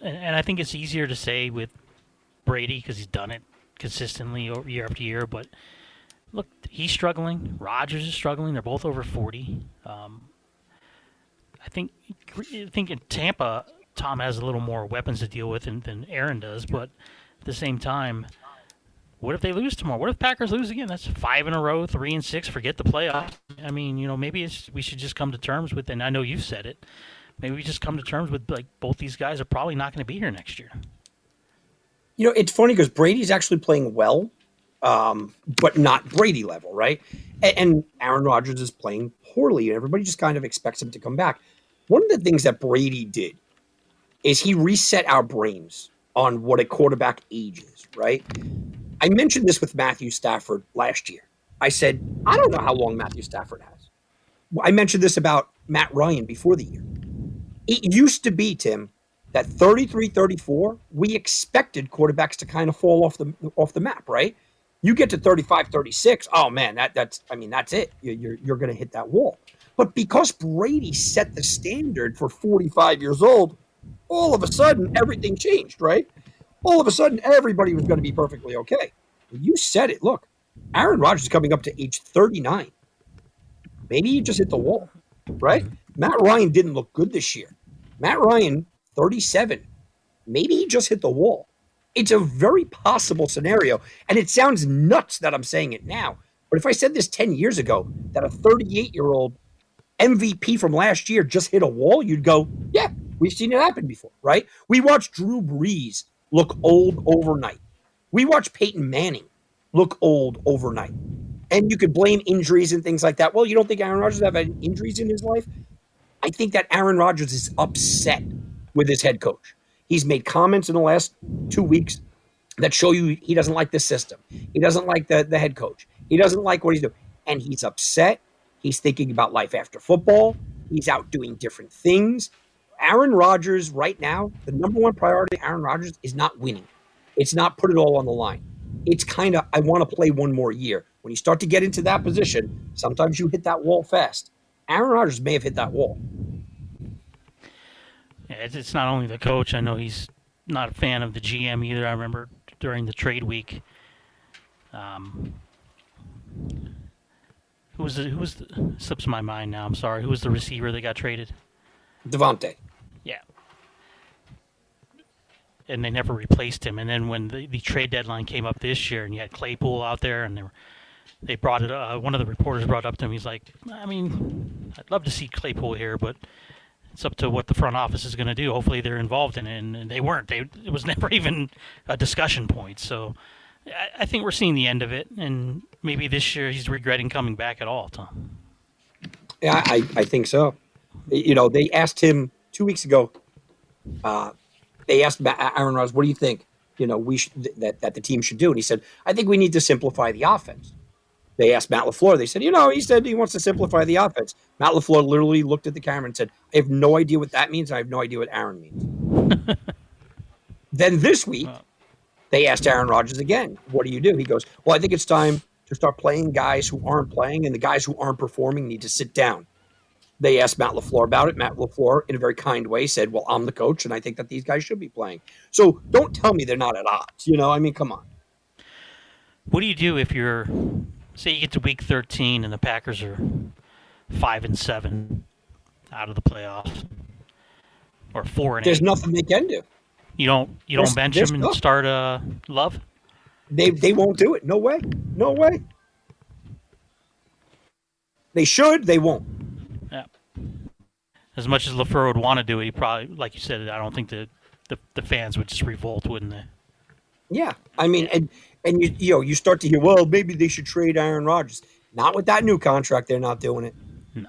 and, and I think it's easier to say with Brady because he's done it consistently year after year. But look, he's struggling. Rodgers is struggling. They're both over forty. Um, I think I think in Tampa, Tom has a little more weapons to deal with than, than Aaron does, but at the same time what if they lose tomorrow? What if Packers lose again? That's five in a row, three and six. Forget the playoffs. I mean, you know, maybe we should just come to terms with. And I know you've said it. Maybe we just come to terms with like both these guys are probably not going to be here next year. You know, it's funny because Brady's actually playing well, um, but not Brady level, right? And, and Aaron Rodgers is playing poorly, and everybody just kind of expects him to come back. One of the things that Brady did is he reset our brains on what a quarterback age is, right? I mentioned this with Matthew Stafford last year. I said, I don't know how long Matthew Stafford has. I mentioned this about Matt Ryan before the year. It used to be, Tim, that 33 34, we expected quarterbacks to kind of fall off the off the map, right? You get to 35 36, oh man, that that's I mean, that's it. You're you're, going to hit that wall. But because Brady set the standard for 45 years old, all of a sudden everything changed, right? All of a sudden everybody was going to be perfectly okay. You said it. Look, Aaron Rodgers is coming up to age 39. Maybe he just hit the wall, right? Matt Ryan didn't look good this year. Matt Ryan, 37. Maybe he just hit the wall. It's a very possible scenario. And it sounds nuts that I'm saying it now. But if I said this 10 years ago, that a 38 year old MVP from last year just hit a wall, you'd go, yeah, we've seen it happen before, right? We watched Drew Brees look old overnight. We watched Peyton Manning look old overnight. And you could blame injuries and things like that. Well, you don't think Aaron Rodgers have had injuries in his life? I think that Aaron Rodgers is upset with his head coach. He's made comments in the last two weeks that show you he doesn't like the system. He doesn't like the, the head coach. He doesn't like what he's doing. And he's upset. He's thinking about life after football. He's out doing different things. Aaron Rodgers, right now, the number one priority Aaron Rodgers is not winning. It's not put it all on the line. It's kind of, I want to play one more year. When you start to get into that position, sometimes you hit that wall fast. Aaron Rodgers may have hit that wall. Yeah, it's, it's not only the coach. I know he's not a fan of the GM either. I remember during the trade week. Um, who was the, who was the, slips my mind now? I'm sorry. Who was the receiver that got traded? Davante. Yeah. And they never replaced him. And then when the, the trade deadline came up this year, and you had Claypool out there, and they were, they brought it. Uh, one of the reporters brought up to him. He's like, I mean, I'd love to see Claypool here, but it's up to what the front office is going to do. Hopefully, they're involved in it, and, they weren't. They it was never even a discussion point. So, I, I think we're seeing the end of it, and maybe this year he's regretting coming back at all. Tom. Yeah, I, I think so. You know, they asked him two weeks ago. Uh, they asked about Aaron Rodgers, "What do you think? You know, we should, that that the team should do?" And he said, "I think we need to simplify the offense." They asked Matt LaFleur. They said, "You know, he said he wants to simplify the offense." Matt LaFleur literally looked at the camera and said, "I have no idea what that means. I have no idea what Aaron means." then this week, they asked Aaron Rodgers again, "What do you do?" He goes, "Well, I think it's time to start playing guys who aren't playing, and the guys who aren't performing need to sit down." They asked Matt LaFleur about it. Matt LaFleur, in a very kind way, said, Well, I'm the coach, and I think that these guys should be playing. So don't tell me they're not at odds. You know, I mean, come on. What do you do if you're, say, you get to week 13 and the Packers are 5 and 7 out of the playoffs? Or 4 and There's eight. nothing they can do. You don't you don't bench there's him and nothing. start uh, Love? They they won't do it. No way. No way. They should. They won't. Yeah. As much as LaFleur would want to do it, he probably, like you said, I don't think the, the, the fans would just revolt, wouldn't they? Yeah, I mean, and and you you know you start to hear, well, maybe they should trade Aaron Rodgers. Not with that new contract, they're not doing it. No.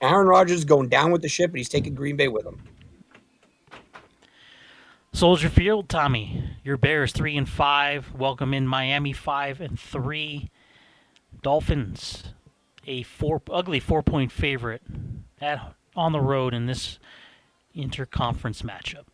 Aaron Rodgers is going down with the ship, and he's taking Green Bay with him. Soldier Field, Tommy. Your Bears three and five. Welcome in Miami five and three. Dolphins, a four ugly four point favorite at on the road in this interconference matchup.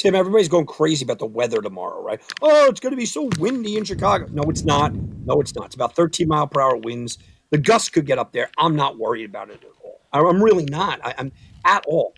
Tim, everybody's going crazy about the weather tomorrow, right? Oh, it's going to be so windy in Chicago. No, it's not. No, it's not. It's about 13 mile per hour winds. The gusts could get up there. I'm not worried about it at all. I'm really not. I, I'm at all.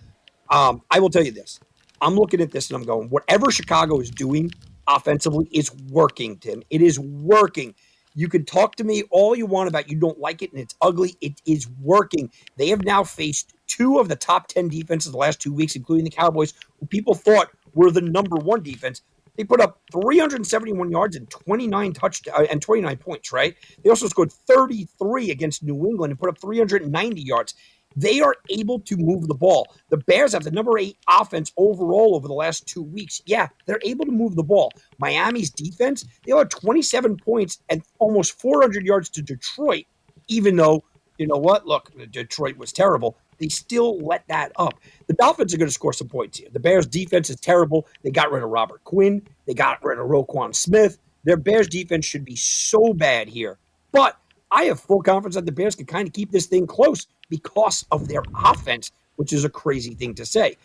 Um, I will tell you this. I'm looking at this and I'm going, whatever Chicago is doing offensively is working, Tim. It is working. You can talk to me all you want about you don't like it and it's ugly. It is working. They have now faced two of the top 10 defenses the last two weeks, including the Cowboys, who people thought were the number one defense. They put up 371 yards and 29 touch uh, and 29 points. Right. They also scored 33 against New England and put up 390 yards. They are able to move the ball. The Bears have the number eight offense overall over the last two weeks. Yeah, they're able to move the ball. Miami's defense, they had 27 points and almost 400 yards to Detroit, even though, you know what? Look, Detroit was terrible. They still let that up. The Dolphins are going to score some points here. The Bears' defense is terrible. They got rid of Robert Quinn. They got rid of Roquan Smith. Their Bears' defense should be so bad here. But I have full confidence that the Bears can kind of keep this thing close because of their offense, which is a crazy thing to say.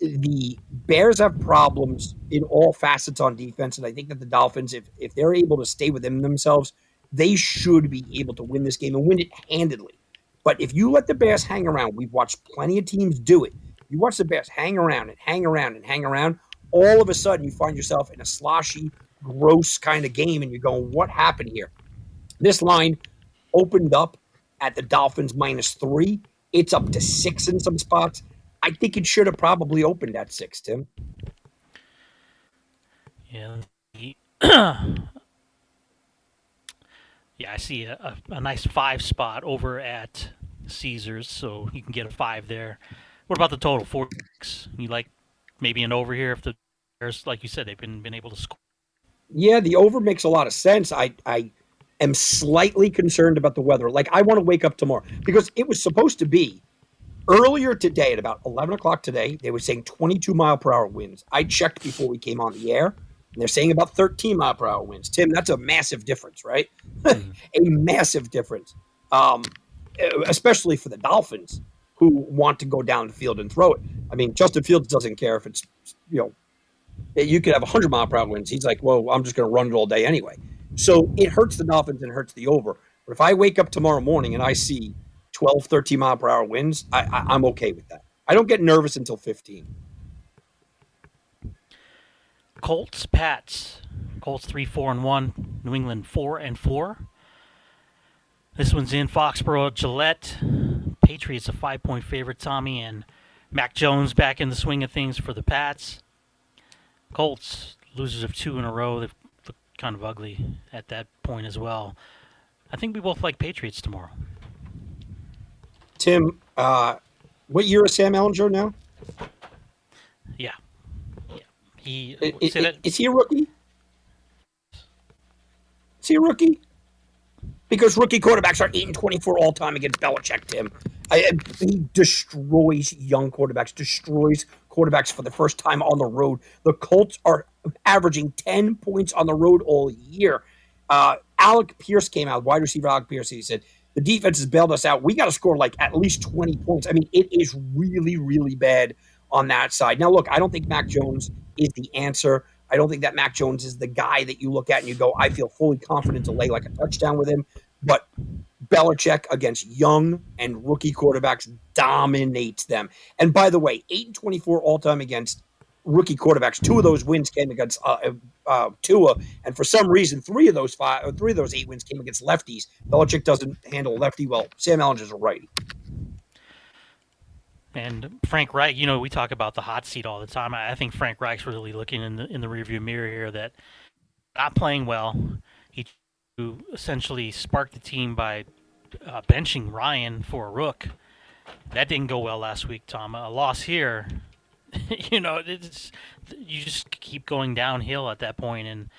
The Bears have problems in all facets on defense, and I think that the Dolphins, if if they're able to stay within themselves, they should be able to win this game and win it handedly. But if you let the Bears hang around, we've watched plenty of teams do it. You watch the Bears hang around and hang around and hang around. All of a sudden, you find yourself in a sloshy, gross kind of game, and you're going, "What happened here?" This line opened up at the Dolphins minus three. It's up to six in some spots. I think it should have probably opened at six, Tim. Yeah. Yeah, I see a, a, a, nice five spot over at Caesars, so you can get a five there. What about the total? Four. You like maybe an over here if the Bears, like you said, they've been been able to score. Yeah, the over makes a lot of sense. I I am slightly concerned about the weather. Like I want to wake up tomorrow because it was supposed to be earlier today at about 11 o'clock today. They were saying 22 mile per hour winds. I checked before we came on the air, and they're saying about 13 mile per hour winds. Tim, that's a massive difference, right? Mm. a massive difference, um, especially for the Dolphins who want to go down the field and throw it. I mean, Justin Fields doesn't care if it's you know you could have 100 mile per hour winds. He's like, well, I'm just going to run it all day anyway. So it hurts the Dolphins and hurts the over. But if I wake up tomorrow morning and I see 12, 13 mile per hour winds, I, I, I'm okay with that. I don't get nervous until 15. Colts, Pats. Colts three, four, and one. New England four and four. This one's in Foxborough, Gillette. Patriots a five point favorite, Tommy, and Mac Jones back in the swing of things for the Pats. Colts, losers of two in a row. They've kind of ugly at that point as well. I think we both like Patriots tomorrow. Tim, uh, what year is Sam Ehlinger now? He is, is, is he a rookie? Is he a rookie? Because rookie quarterbacks are eight and twenty-four all time against Belichick. Tim, I, he destroys young quarterbacks, destroys quarterbacks for the first time on the road. The Colts are averaging 10 points on the road all year. Uh, Alec Pierce came out, wide receiver Alec Pierce. He said, The defense has bailed us out. We got to score like at least 20 points. I mean, it is really, really bad on that side. Now, look, I don't think Mac Jones is the answer. I don't think that Mac Jones is the guy that you look at and you go, I feel fully confident to lay like a touchdown with him. But Belichick against young and rookie quarterbacks dominates them. And by the way, 8 and 24 all time against rookie quarterbacks. Two of those wins came against uh, uh, uh, Tua, and for some reason, three of those five, or three of those eight wins came against lefties. Belichick doesn't handle lefty well. Sam Ehlinger's a righty. And Frank Reich, you know, we talk about the hot seat all the time. I think Frank Reich's really looking in the in the rearview mirror here that not playing well. He essentially sparked the team by uh, benching Ryan for a rook. That didn't go well last week, Tom. A loss here you know, it's you just keep going downhill at that point. And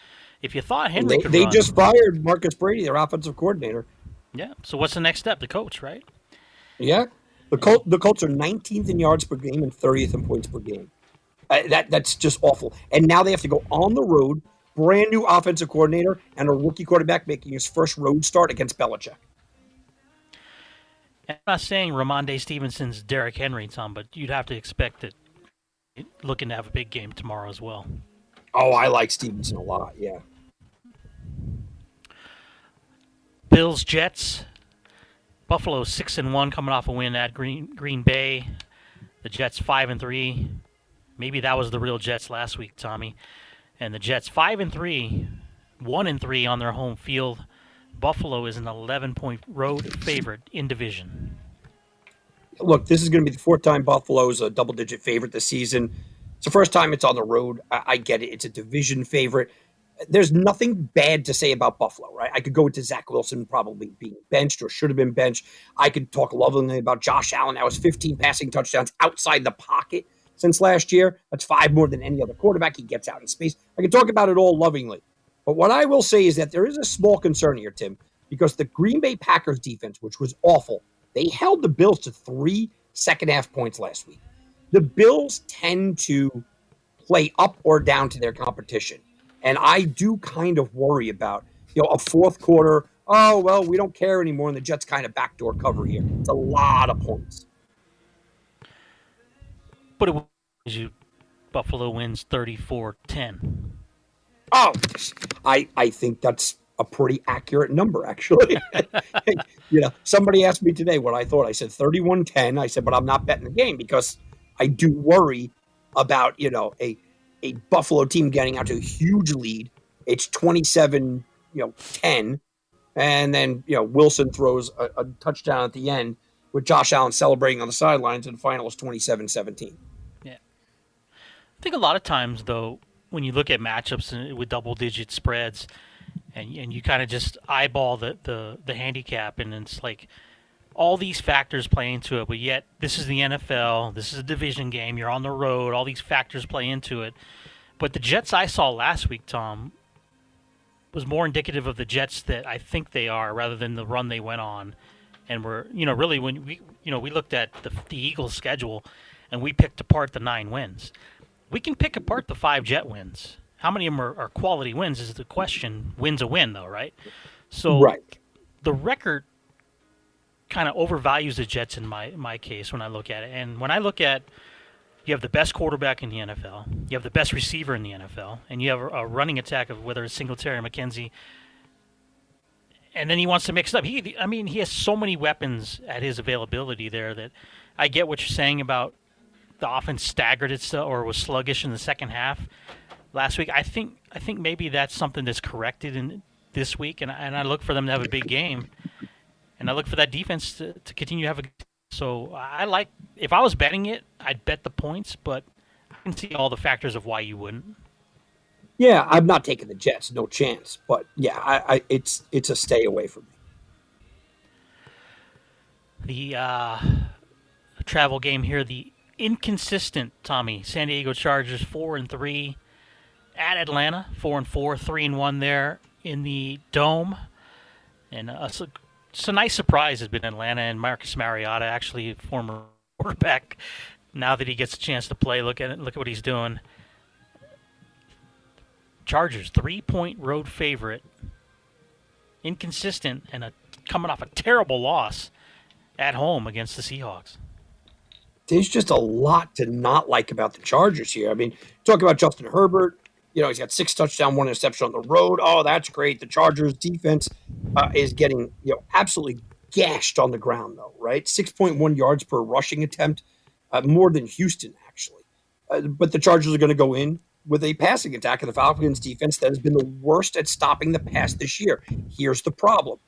if you thought Henry, they, they run, just fired Marcus Brady, their offensive coordinator. Yeah. So what's the next step? The coach, right? Yeah. The Colt, the Colts are 19th in yards per game and 30th in points per game. Uh, that that's just awful. And now they have to go on the road, brand new offensive coordinator, and a rookie quarterback making his first road start against Belichick. I'm not saying Rhamondre Stevenson's Derrick Henry, Tom, but you'd have to expect that looking to have a big game tomorrow as well. Oh, I like Stevenson a lot. Yeah. Bills Jets. Buffalo six and one coming off a win at Green Green Bay. The Jets five and three. Maybe that was the real Jets last week, Tommy. And the Jets five and three, one and three on their home field. Buffalo is an eleven point road favorite in division look, this is going to be the fourth time Buffalo's a double digit favorite this season. It's the first time it's on the road. I, I get it. It's a division favorite. There's nothing bad to say about Buffalo, right? I could go into Zach Wilson probably being benched or should have been benched. I could talk lovingly about Josh Allen. That was 15 passing touchdowns outside the pocket since last year. That's five more than any other quarterback. He gets out in space. I can talk about it all lovingly. But what I will say is that there is a small concern here, Tim, because the Green Bay Packers defense, which was awful, they held the Bills to three second half points last week. The Bills tend to play up or down to their competition. And I do kind of worry about, you know, a fourth quarter, oh, well, we don't care anymore. And the Jets kind of backdoor cover here. It's a lot of points. But it you Buffalo wins 34 10. Oh, I, I think that's a pretty accurate number, actually. you know, somebody asked me today what I thought. I said 31 10. I said, but I'm not betting the game because I do worry about, you know, a, a Buffalo team getting out to a huge lead. It's 27, you know, 10. And then, you know, Wilson throws a, a touchdown at the end with Josh Allen celebrating on the sidelines, and the final is 27 17. Yeah. I think a lot of times, though, when you look at matchups with double digit spreads, and and you kind of just eyeball the, the the handicap, and it's like all these factors play into it. But yet, this is the NFL. This is a division game. You're on the road. All these factors play into it. But the Jets I saw last week, Tom, was more indicative of the Jets that I think they are, rather than the run they went on. And we're, you know, really when we, you know, we looked at the, the Eagles' schedule, and we picked apart the nine wins. We can pick apart the five Jet wins how many of them are, are quality wins is the question. Wins a win, though, right? So right. the record kind of overvalues the Jets in my my case when I look at it. And when I look at you have the best quarterback in the NFL, you have the best receiver in the NFL, and you have a, running attack of whether it's Singletary or McKenzie. And then he wants to mix it up. He, I mean, he has so many weapons at his availability there that I get what you're saying about the offense staggered itself or was sluggish in the second half last week. I think I think maybe that's something that's corrected in this week, and and I look for them to have a big game, and I look for that defense to, to continue to have a. So I like if I was betting it, I'd bet the points, but I can see all the factors of why you wouldn't. Yeah, I'm not taking the Jets, no chance. But yeah, I, I it's it's a stay away from me. The uh, travel game here, the inconsistent Tommy San Diego Chargers four and three at Atlanta, four and four, three and one there in the dome, and uh, a, it's a nice surprise has been Atlanta and Marcus Mariota, actually former quarterback. Now that he gets a chance to play, look at it, look at what he's doing. Chargers three point road favorite, inconsistent and a, coming off a terrible loss at home against the Seahawks there's just a lot to not like about the Chargers here. I mean, talk about Justin Herbert, you know, he's got six touchdown, one interception on the road. Oh, that's great. The Chargers defense uh, is getting, you know, absolutely gashed on the ground, though, right? 6.1 yards per rushing attempt, uh, more than Houston, actually. Uh, but the Chargers are going to go in with a passing attack of the Falcons defense that has been the worst at stopping the pass this year. Here's the problem.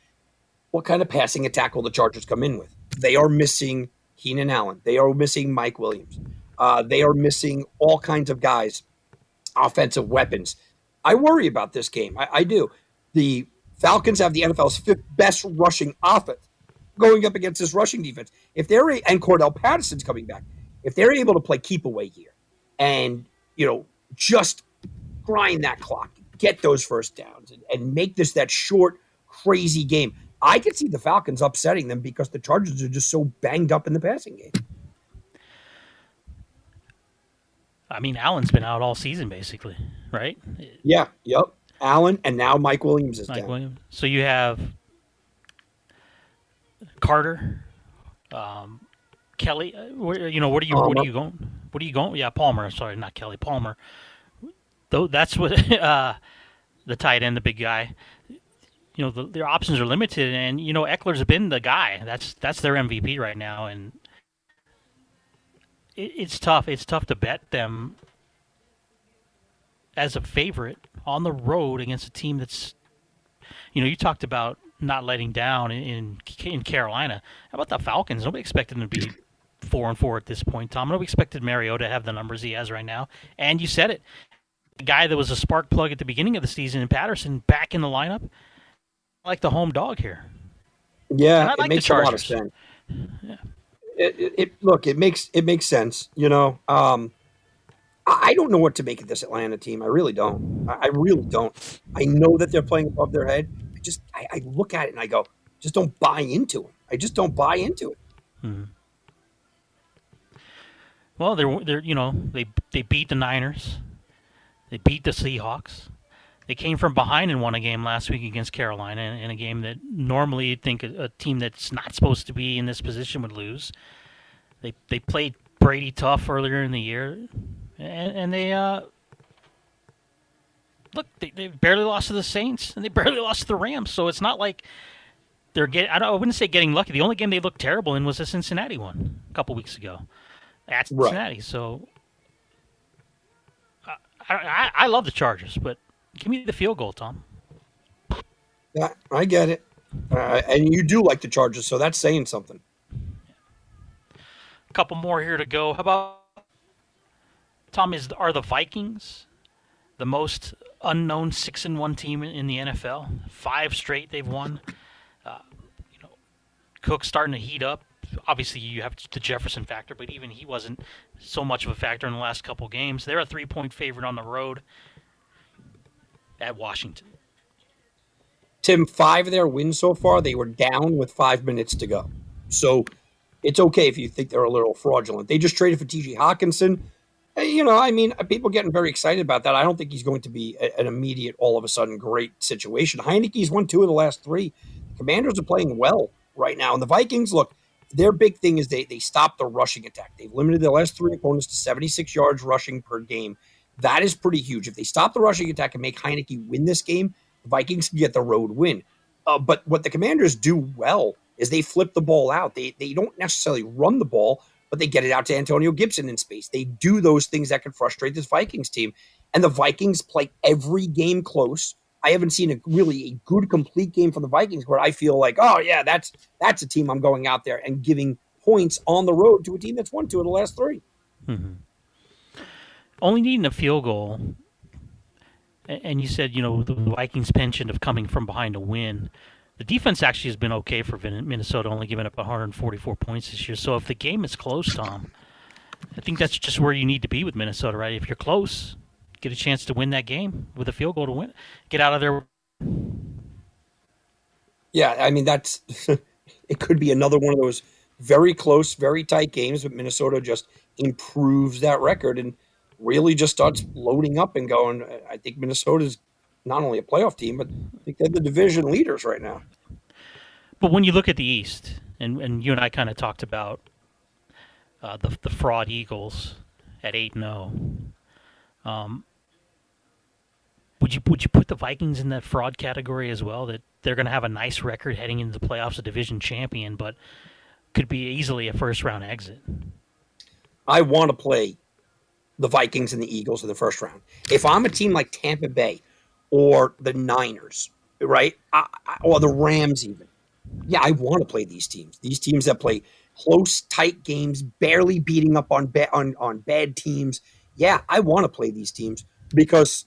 What kind of passing attack will the Chargers come in with? They are missing Keenan Allen. They are missing Mike Williams. Uh, they are missing all kinds of guys offensive weapons. I worry about this game. I, I do. The Falcons have the NFL's fifth best rushing offense going up against this rushing defense. If they're and Cordarrelle Patterson's coming back, if they're able to play keep away here and you know just grind that clock, get those first downs, and, and make this that short, crazy game, I could see the Falcons upsetting them because the Chargers are just so banged up in the passing game. I mean, Allen's been out all season basically, right? Yeah. Yep. Allen and now Mike Williams is Mike down. Williams. So you have Carter, um, Kelly. Uh, where, you know, what are you? Palmer. What are you going? What are you going? Yeah, Palmer. Sorry, not Kelly. Palmer. Though that's what uh, the tight end, the big guy. You know, the, their options are limited, and you know Ekeler's been the guy. That's that's their MVP right now, and it, it's tough. It's tough to bet them as a favorite on the road against a team that's, you know, you talked about not letting down in in Carolina. How about the Falcons? Nobody expected them to be four and four at this point. Tom, I expected Mariota to have the numbers he has right now, and you said it. The guy that was a spark plug at the beginning of the season in Patterson back in the lineup, like the home dog here. Yeah, like it makes a lot of sense. Yeah. It, it, it, look, it makes it makes sense. You know, um, I don't know what to make of this Atlanta team. I really don't. I really don't. I know that they're playing above their head. I just I, I look at it and I go, just don't buy into it. I just don't buy into it. Hmm. Well, they're they're you know they they beat the Niners, they beat the Seahawks. They came from behind and won a game last week against Carolina in, in a game that normally you'd think a, a, team that's not supposed to be in this position would lose. They they played Brady tough earlier in the year, and, and they uh, look they, they barely lost to the Saints and they barely lost to the Rams. So it's not like they're getting. I, I wouldn't say getting lucky. The only game they looked terrible in was the Cincinnati one a couple weeks ago at Cincinnati. Right. So uh, I, I, I love the Chargers, but give me the field goal, Tom. Yeah, I get it, uh, and you do like the Chargers, so that's saying something. A couple more here to go. How about Tom? Is are the Vikings the most unknown six and one team in the NFL? Five straight they've won. You know, Cook starting to heat up. Obviously, you have the Jefferson factor, but even he wasn't so much of a factor in the last couple games. They're a three-point favorite on the road at Washington. Tim, five of their wins so far, they were down with five minutes to go. So it's okay if you think they're a little fraudulent. They just traded for TJ Hockenson. You know, I mean, people getting very excited about that. I don't think he's going to be an immediate, all of a sudden, great situation. Heinicke's won two of the last three. Commanders are playing well right now. And the Vikings, look, their big thing is they they stop the rushing attack. They've limited their last three opponents to 76 yards rushing per game. That is pretty huge. If they stop the rushing attack and make Heinicke win this game, the Vikings can get the road win. Uh, but what the Commanders do well is they flip the ball out. They they don't necessarily run the ball, but they get it out to Antonio Gibson in space. They do those things that can frustrate this Vikings team. And the Vikings play every game close. I haven't seen a really a good complete game from the Vikings where I feel like, oh yeah, that's that's a team I'm going out there and giving points on the road to a team that's won two of the last 3 mm-hmm. Only needing a field goal, and you said you know the Vikings' penchant of coming from behind to win. The defense actually has been okay for Minnesota, only giving up 144 points this year. So if the game is close, Tom, I think that's just where you need to be with Minnesota, right? If you're close, get a chance to win that game with a field goal to win, get out of there. Yeah, I mean that's it. Could be another one of those very close, very tight games, but Minnesota just improves that record and really just starts loading up and going. I think Minnesota's not only a playoff team, but I think they're the division leaders right now. But when you look at the East, and, and you and I kind of talked about uh, the the fraud Eagles at eight and zero. Oh, um, would you would you put the Vikings in that fraud category as well? That they're going to have a nice record heading into the playoffs, a division champion, but could be easily a first round exit. I want to play the Vikings and the Eagles in the first round. If I'm a team like Tampa Bay or the Niners, right, I, I, or the Rams, even, yeah, I want to play these teams. These teams that play close, tight games, barely beating up on ba- on on bad teams. Yeah, I want to play these teams because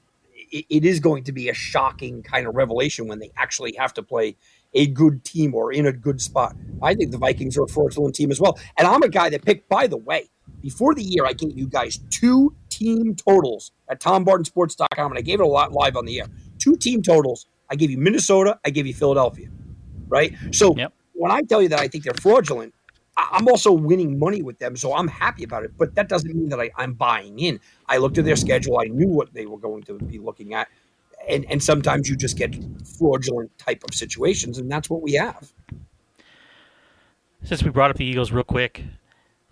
it, it is going to be a shocking kind of revelation when they actually have to play a good team or in a good spot. I think the Vikings are a fraudulent team as well. And I'm a guy that picked, by the way, before the year, I gave you guys two team totals at TomBartonSports.com, and I gave it a lot live on the air. Two team totals. I gave you Minnesota, I gave you Philadelphia, right? So yep. when I tell you that I think they're fraudulent, I'm also winning money with them, so I'm happy about it. But that doesn't mean that I, am buying in. I looked at their schedule. I knew what they were going to be looking at, and and sometimes you just get fraudulent type of situations, and that's what we have. Since we brought up the Eagles real quick,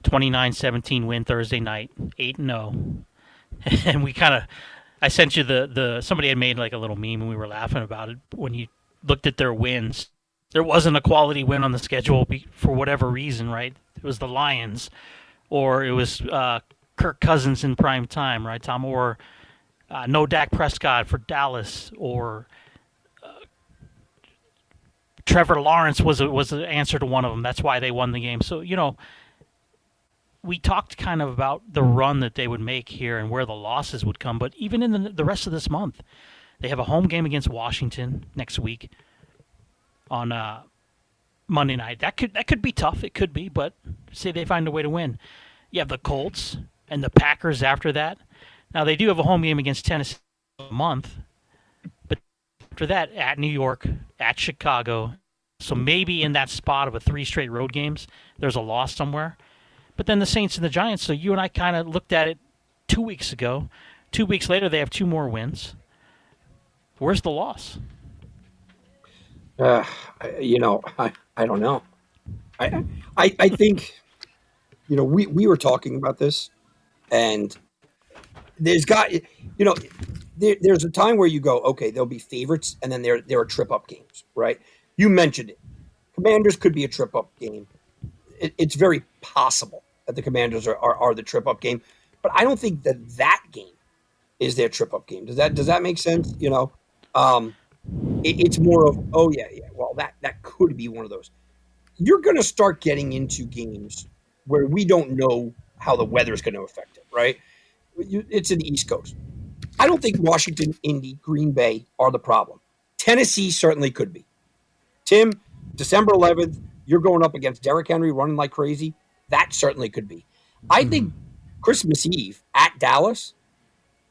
29-17 win Thursday night, eight and zero, oh. and we kind of. I sent you the the somebody had made like a little meme and we were laughing about it when you looked at their wins there wasn't a quality win on the schedule for whatever reason, right? It was the Lions, or it was uh, Kirk Cousins in prime time, right, Tom? Or uh, no Dak Prescott for Dallas, or uh, Trevor Lawrence was was the answer to one of them. That's why they won the game. So you know, we talked kind of about the run that they would make here and where the losses would come, but even in the, the rest of this month, they have a home game against Washington next week on uh, Monday night. That could that could be tough. It could be, but say they find a way to win. You have the Colts and the Packers after that. Now they do have a home game against Tennessee a month, but after that at New York, at Chicago. So maybe in that spot of a three straight road games, there's a loss somewhere. But then the Saints and the Giants. So you and I kind of looked at it two weeks ago. Two weeks later, they have two more wins. Where's the loss? Uh, you know, I, I don't know. I, I I think, you know, we we were talking about this, and there's got you know, there, there's a time where you go, okay, there'll be favorites, and then there there are trip up games, right? You mentioned it. Commanders could be a trip up game. It, it's very possible that the Commanders are, are, are the trip up game, but I don't think that that game is their trip up game. Does that does that make sense? You know, um, it, it's more of oh yeah yeah. Well, that that could be one of those. You're going to start getting into games where we don't know how the weather is going to affect it, right? It's in the East Coast. I don't think Washington, Indy, Green Bay are the problem. Tennessee certainly could be. Tim, December 11th, you're going up against Derrick Henry running like crazy. That certainly could be. I mm-hmm. think Christmas Eve at Dallas,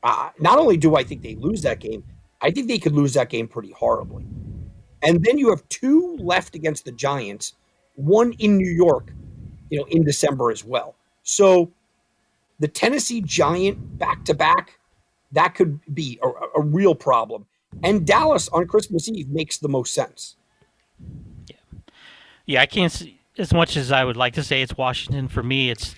uh, not only do I think they lose that game, I think they could lose that game pretty horribly. And then you have two left against the Giants, one in New York, you know, in December as well. So the Tennessee Giant back to back, that could be a, a, real problem. And Dallas on Christmas Eve makes the most sense. Yeah, yeah. I can't see as much as I would like to say it's Washington. For me, it's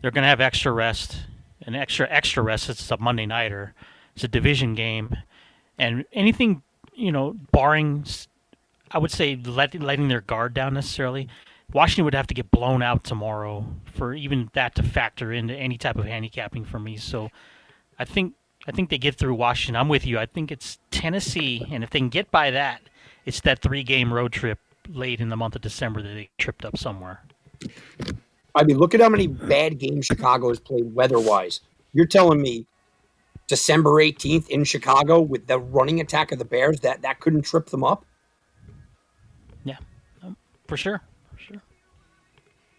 they're going to have extra rest, an extra extra rest. It's a Monday nighter. It's a division game, and anything you know, barring, I would say letting letting their guard down necessarily. Washington would have to get blown out tomorrow for even that to factor into any type of handicapping for me. So, I think I think they get through Washington. I'm with you. I think it's Tennessee, and if they can get by that, it's that three game road trip late in the month of December that they tripped up somewhere. I mean, look at how many bad games Chicago has played weather wise. You're telling me December 18th in Chicago with the running attack of the Bears that that couldn't trip them up? Yeah, for sure.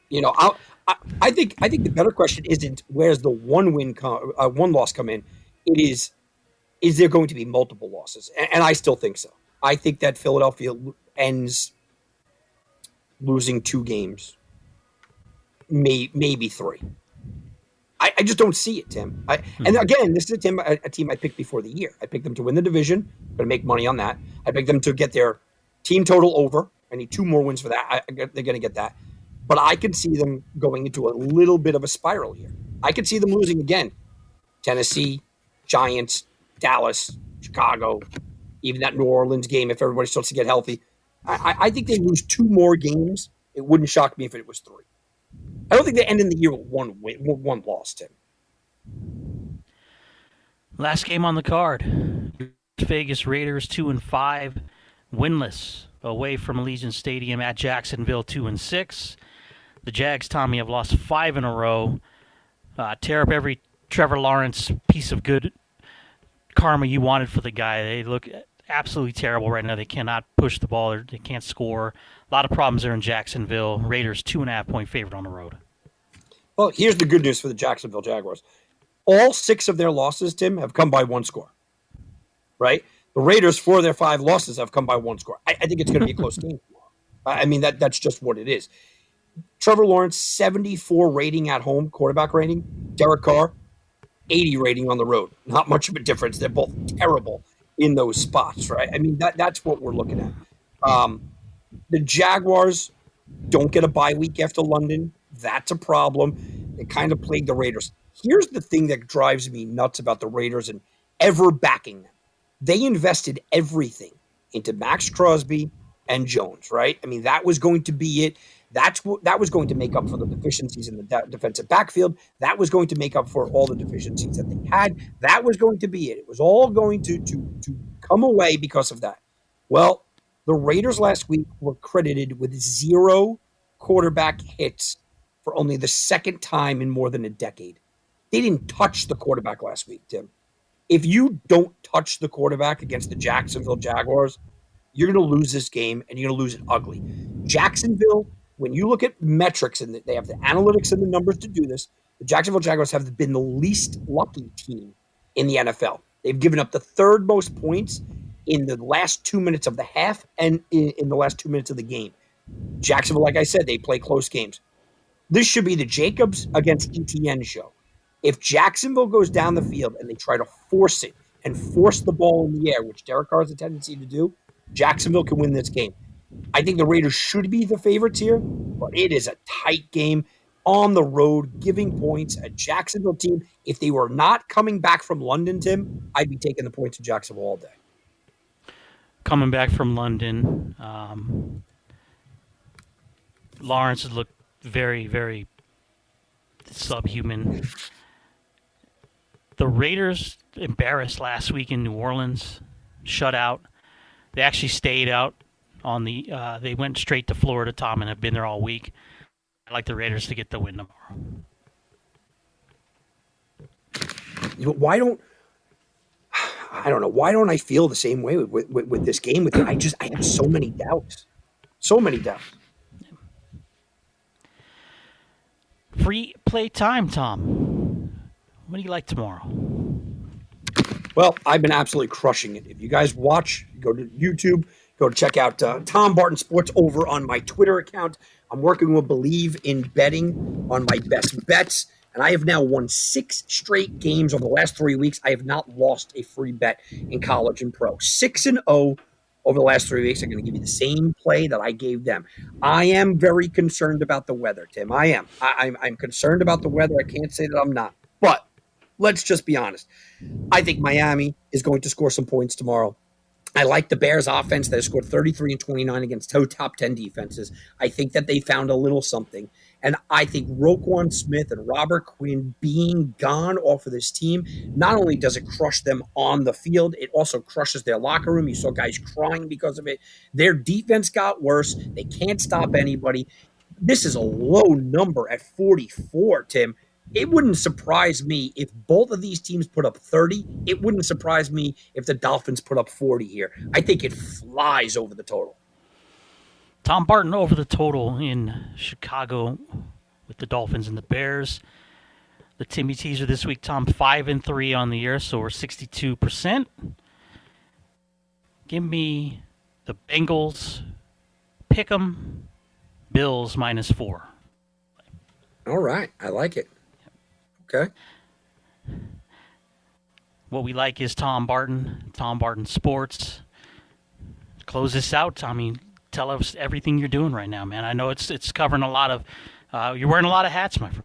You know, I, I, I think I think the better question isn't where's the one win come, uh, one loss come in. It is is there going to be multiple losses? And, and I still think so. I think that Philadelphia ends losing two games, may, maybe three. I, I, just don't see it, Tim. I, hmm. And again, this is a team, a, a, team I picked before the year. I picked them to win the division. Going to make money on that. I picked them to get their team total over. I need two more wins for that. I, they're going to get that. But I could see them going into a little bit of a spiral here. I could see them losing again. Tennessee, Giants, Dallas, Chicago, even that New Orleans game if everybody starts to get healthy. I, I think they lose two more games. It wouldn't shock me if it was three. I don't think they end in the year with one win, one loss, Tim. Last game on the card: Vegas Raiders two and five, winless away from Allegiant Stadium at Jacksonville two and six. The Jags, Tommy, have lost five in a row. Uh, tear up every Trevor Lawrence piece of good karma you wanted for the guy. They look absolutely terrible right now. They cannot push the ball. They can't score. A lot of problems there in Jacksonville. Raiders two and a half point favorite on the road. Well, here's the good news for the Jacksonville Jaguars. All six of their losses, Tim, have come by one score. Right? The Raiders, four of their five losses have come by one score. I, I think it's going to be a close game. I mean, that that's just what it is. Trevor Lawrence, 74 rating at home, quarterback rating. Derek Carr, 80 rating on the road. Not much of a difference. They're both terrible in those spots, right? I mean, that that's what we're looking at. Um, the Jaguars don't get a bye week after London. That's a problem. It kind of plagued the Raiders. Here's the thing that drives me nuts about the Raiders and ever backing them. They invested everything into Maxx Crosby and Jones, right? I mean, that was going to be it. That's what that was going to make up for the deficiencies in the de- defensive backfield. That was going to make up for all the deficiencies that they had. That was going to be it. It was all going to to to come away because of that. Well, the Raiders last week were credited with zero quarterback hits for only the second time in more than a decade. They didn't touch the quarterback last week, Tim. If you don't touch the quarterback against the Jacksonville Jaguars, you're going to lose this game and you're going to lose it ugly. Jacksonville, when you look at metrics and they have the analytics and the numbers to do this, the Jacksonville Jaguars have been the least lucky team in the NFL. They've given up the third most points in the last two minutes of the half and in, in the last two minutes of the game. Jacksonville, like I said, they play close games. This should be the Jacobs against ETN show. If Jacksonville goes down the field and they try to force it and force the ball in the air, which Derek Carr has a tendency to do, Jacksonville can win this game. I think the Raiders should be the favorites here, but it is a tight game on the road, giving points. A Jacksonville team, if they were not coming back from London, Tim, I'd be taking the points to Jacksonville all day. Coming back from London, um, Lawrence has looked very, very subhuman. The Raiders embarrassed last week in New Orleans, shut out. They actually stayed out on the. Uh, they went straight to Florida, Tom, and have been there all week. I like the Raiders to get the win tomorrow. Why don't I don't know why don't I feel the same way with, with, with this game? With I just I have so many doubts, so many doubts. Free play time, Tom. What do you like tomorrow? Well, I've been absolutely crushing it. If you guys watch, go to YouTube, go to check out uh, Tom Barton Sports over on my Twitter account. I'm working with Believe in Betting on my best bets, and I have now won six straight games over the last three weeks. I have not lost a free bet in college and pro. Six and zero oh over the last three weeks. I'm going to give you the same play that I gave them. I am very concerned about the weather, Tim. I am. I, I'm, I'm concerned about the weather. I can't say that I'm not. But let's just be honest. I think Miami is going to score some points tomorrow. I like the Bears offense that has scored 33 and 29 against top 10 defenses. I think that they found a little something. And I think Roquan Smith and Robert Quinn being gone off of this team, not only does it crush them on the field, it also crushes their locker room. You saw guys crying because of it. Their defense got worse. They can't stop anybody. This is a low number at 44, Tim it wouldn't surprise me if both of these teams put up 30. It wouldn't surprise me if the Dolphins put up 40 here. I think it flies over the total. Tom Barton over the total in Chicago with the Dolphins and the Bears. The Timmy teaser this week, Tom, 5 and 3 on the year, so we're 62%. Give me the Bengals, pick them, Bills minus 4. All right. I like it. Okay. What we like is Tom Barton, Tom Barton Sports. Close this out, Tommy. Tell us everything you're doing right now, man. I know it's it's covering a lot of. Uh, you're wearing a lot of hats, my friend.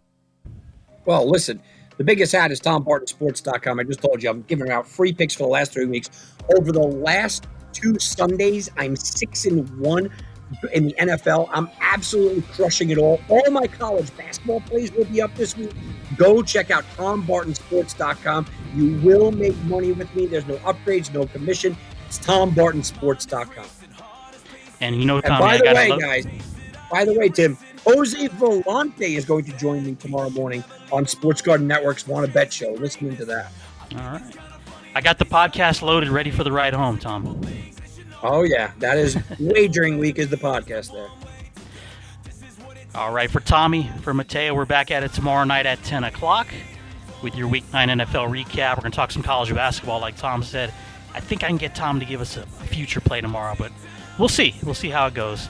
Well, listen, the biggest hat is TomBartonSports.com. I just told you I'm giving out free picks for the last three weeks. Over the last two Sundays, I'm six and one in the NFL. I'm absolutely crushing it all. All my college basketball plays will be up this week. Go check out TomBartonSports.com. You will make money with me. There's no upgrades, no commission. It's TomBartonSports.com. And you know, Tommy, and by the way, guys, by the way, Tim, Jose Volante is going to join me tomorrow morning on Sports Garden Network's Want to Bet show. Listening to that. All right. I got the podcast loaded, ready for the ride home, Tom. Oh yeah, that is wagering week is the podcast there. All right, for Tommy, for Mateo, we're back at it tomorrow night at 10 o'clock with your Week 9 NFL recap. We're going to talk some college basketball, like Tom said. I think I can get Tom to give us a future play tomorrow, but we'll see. We'll see how it goes.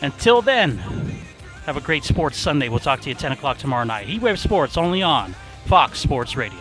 Until then, have a great sports Sunday. We'll talk to you at 10 o'clock tomorrow night. Heatwave Sports only on Fox Sports Radio.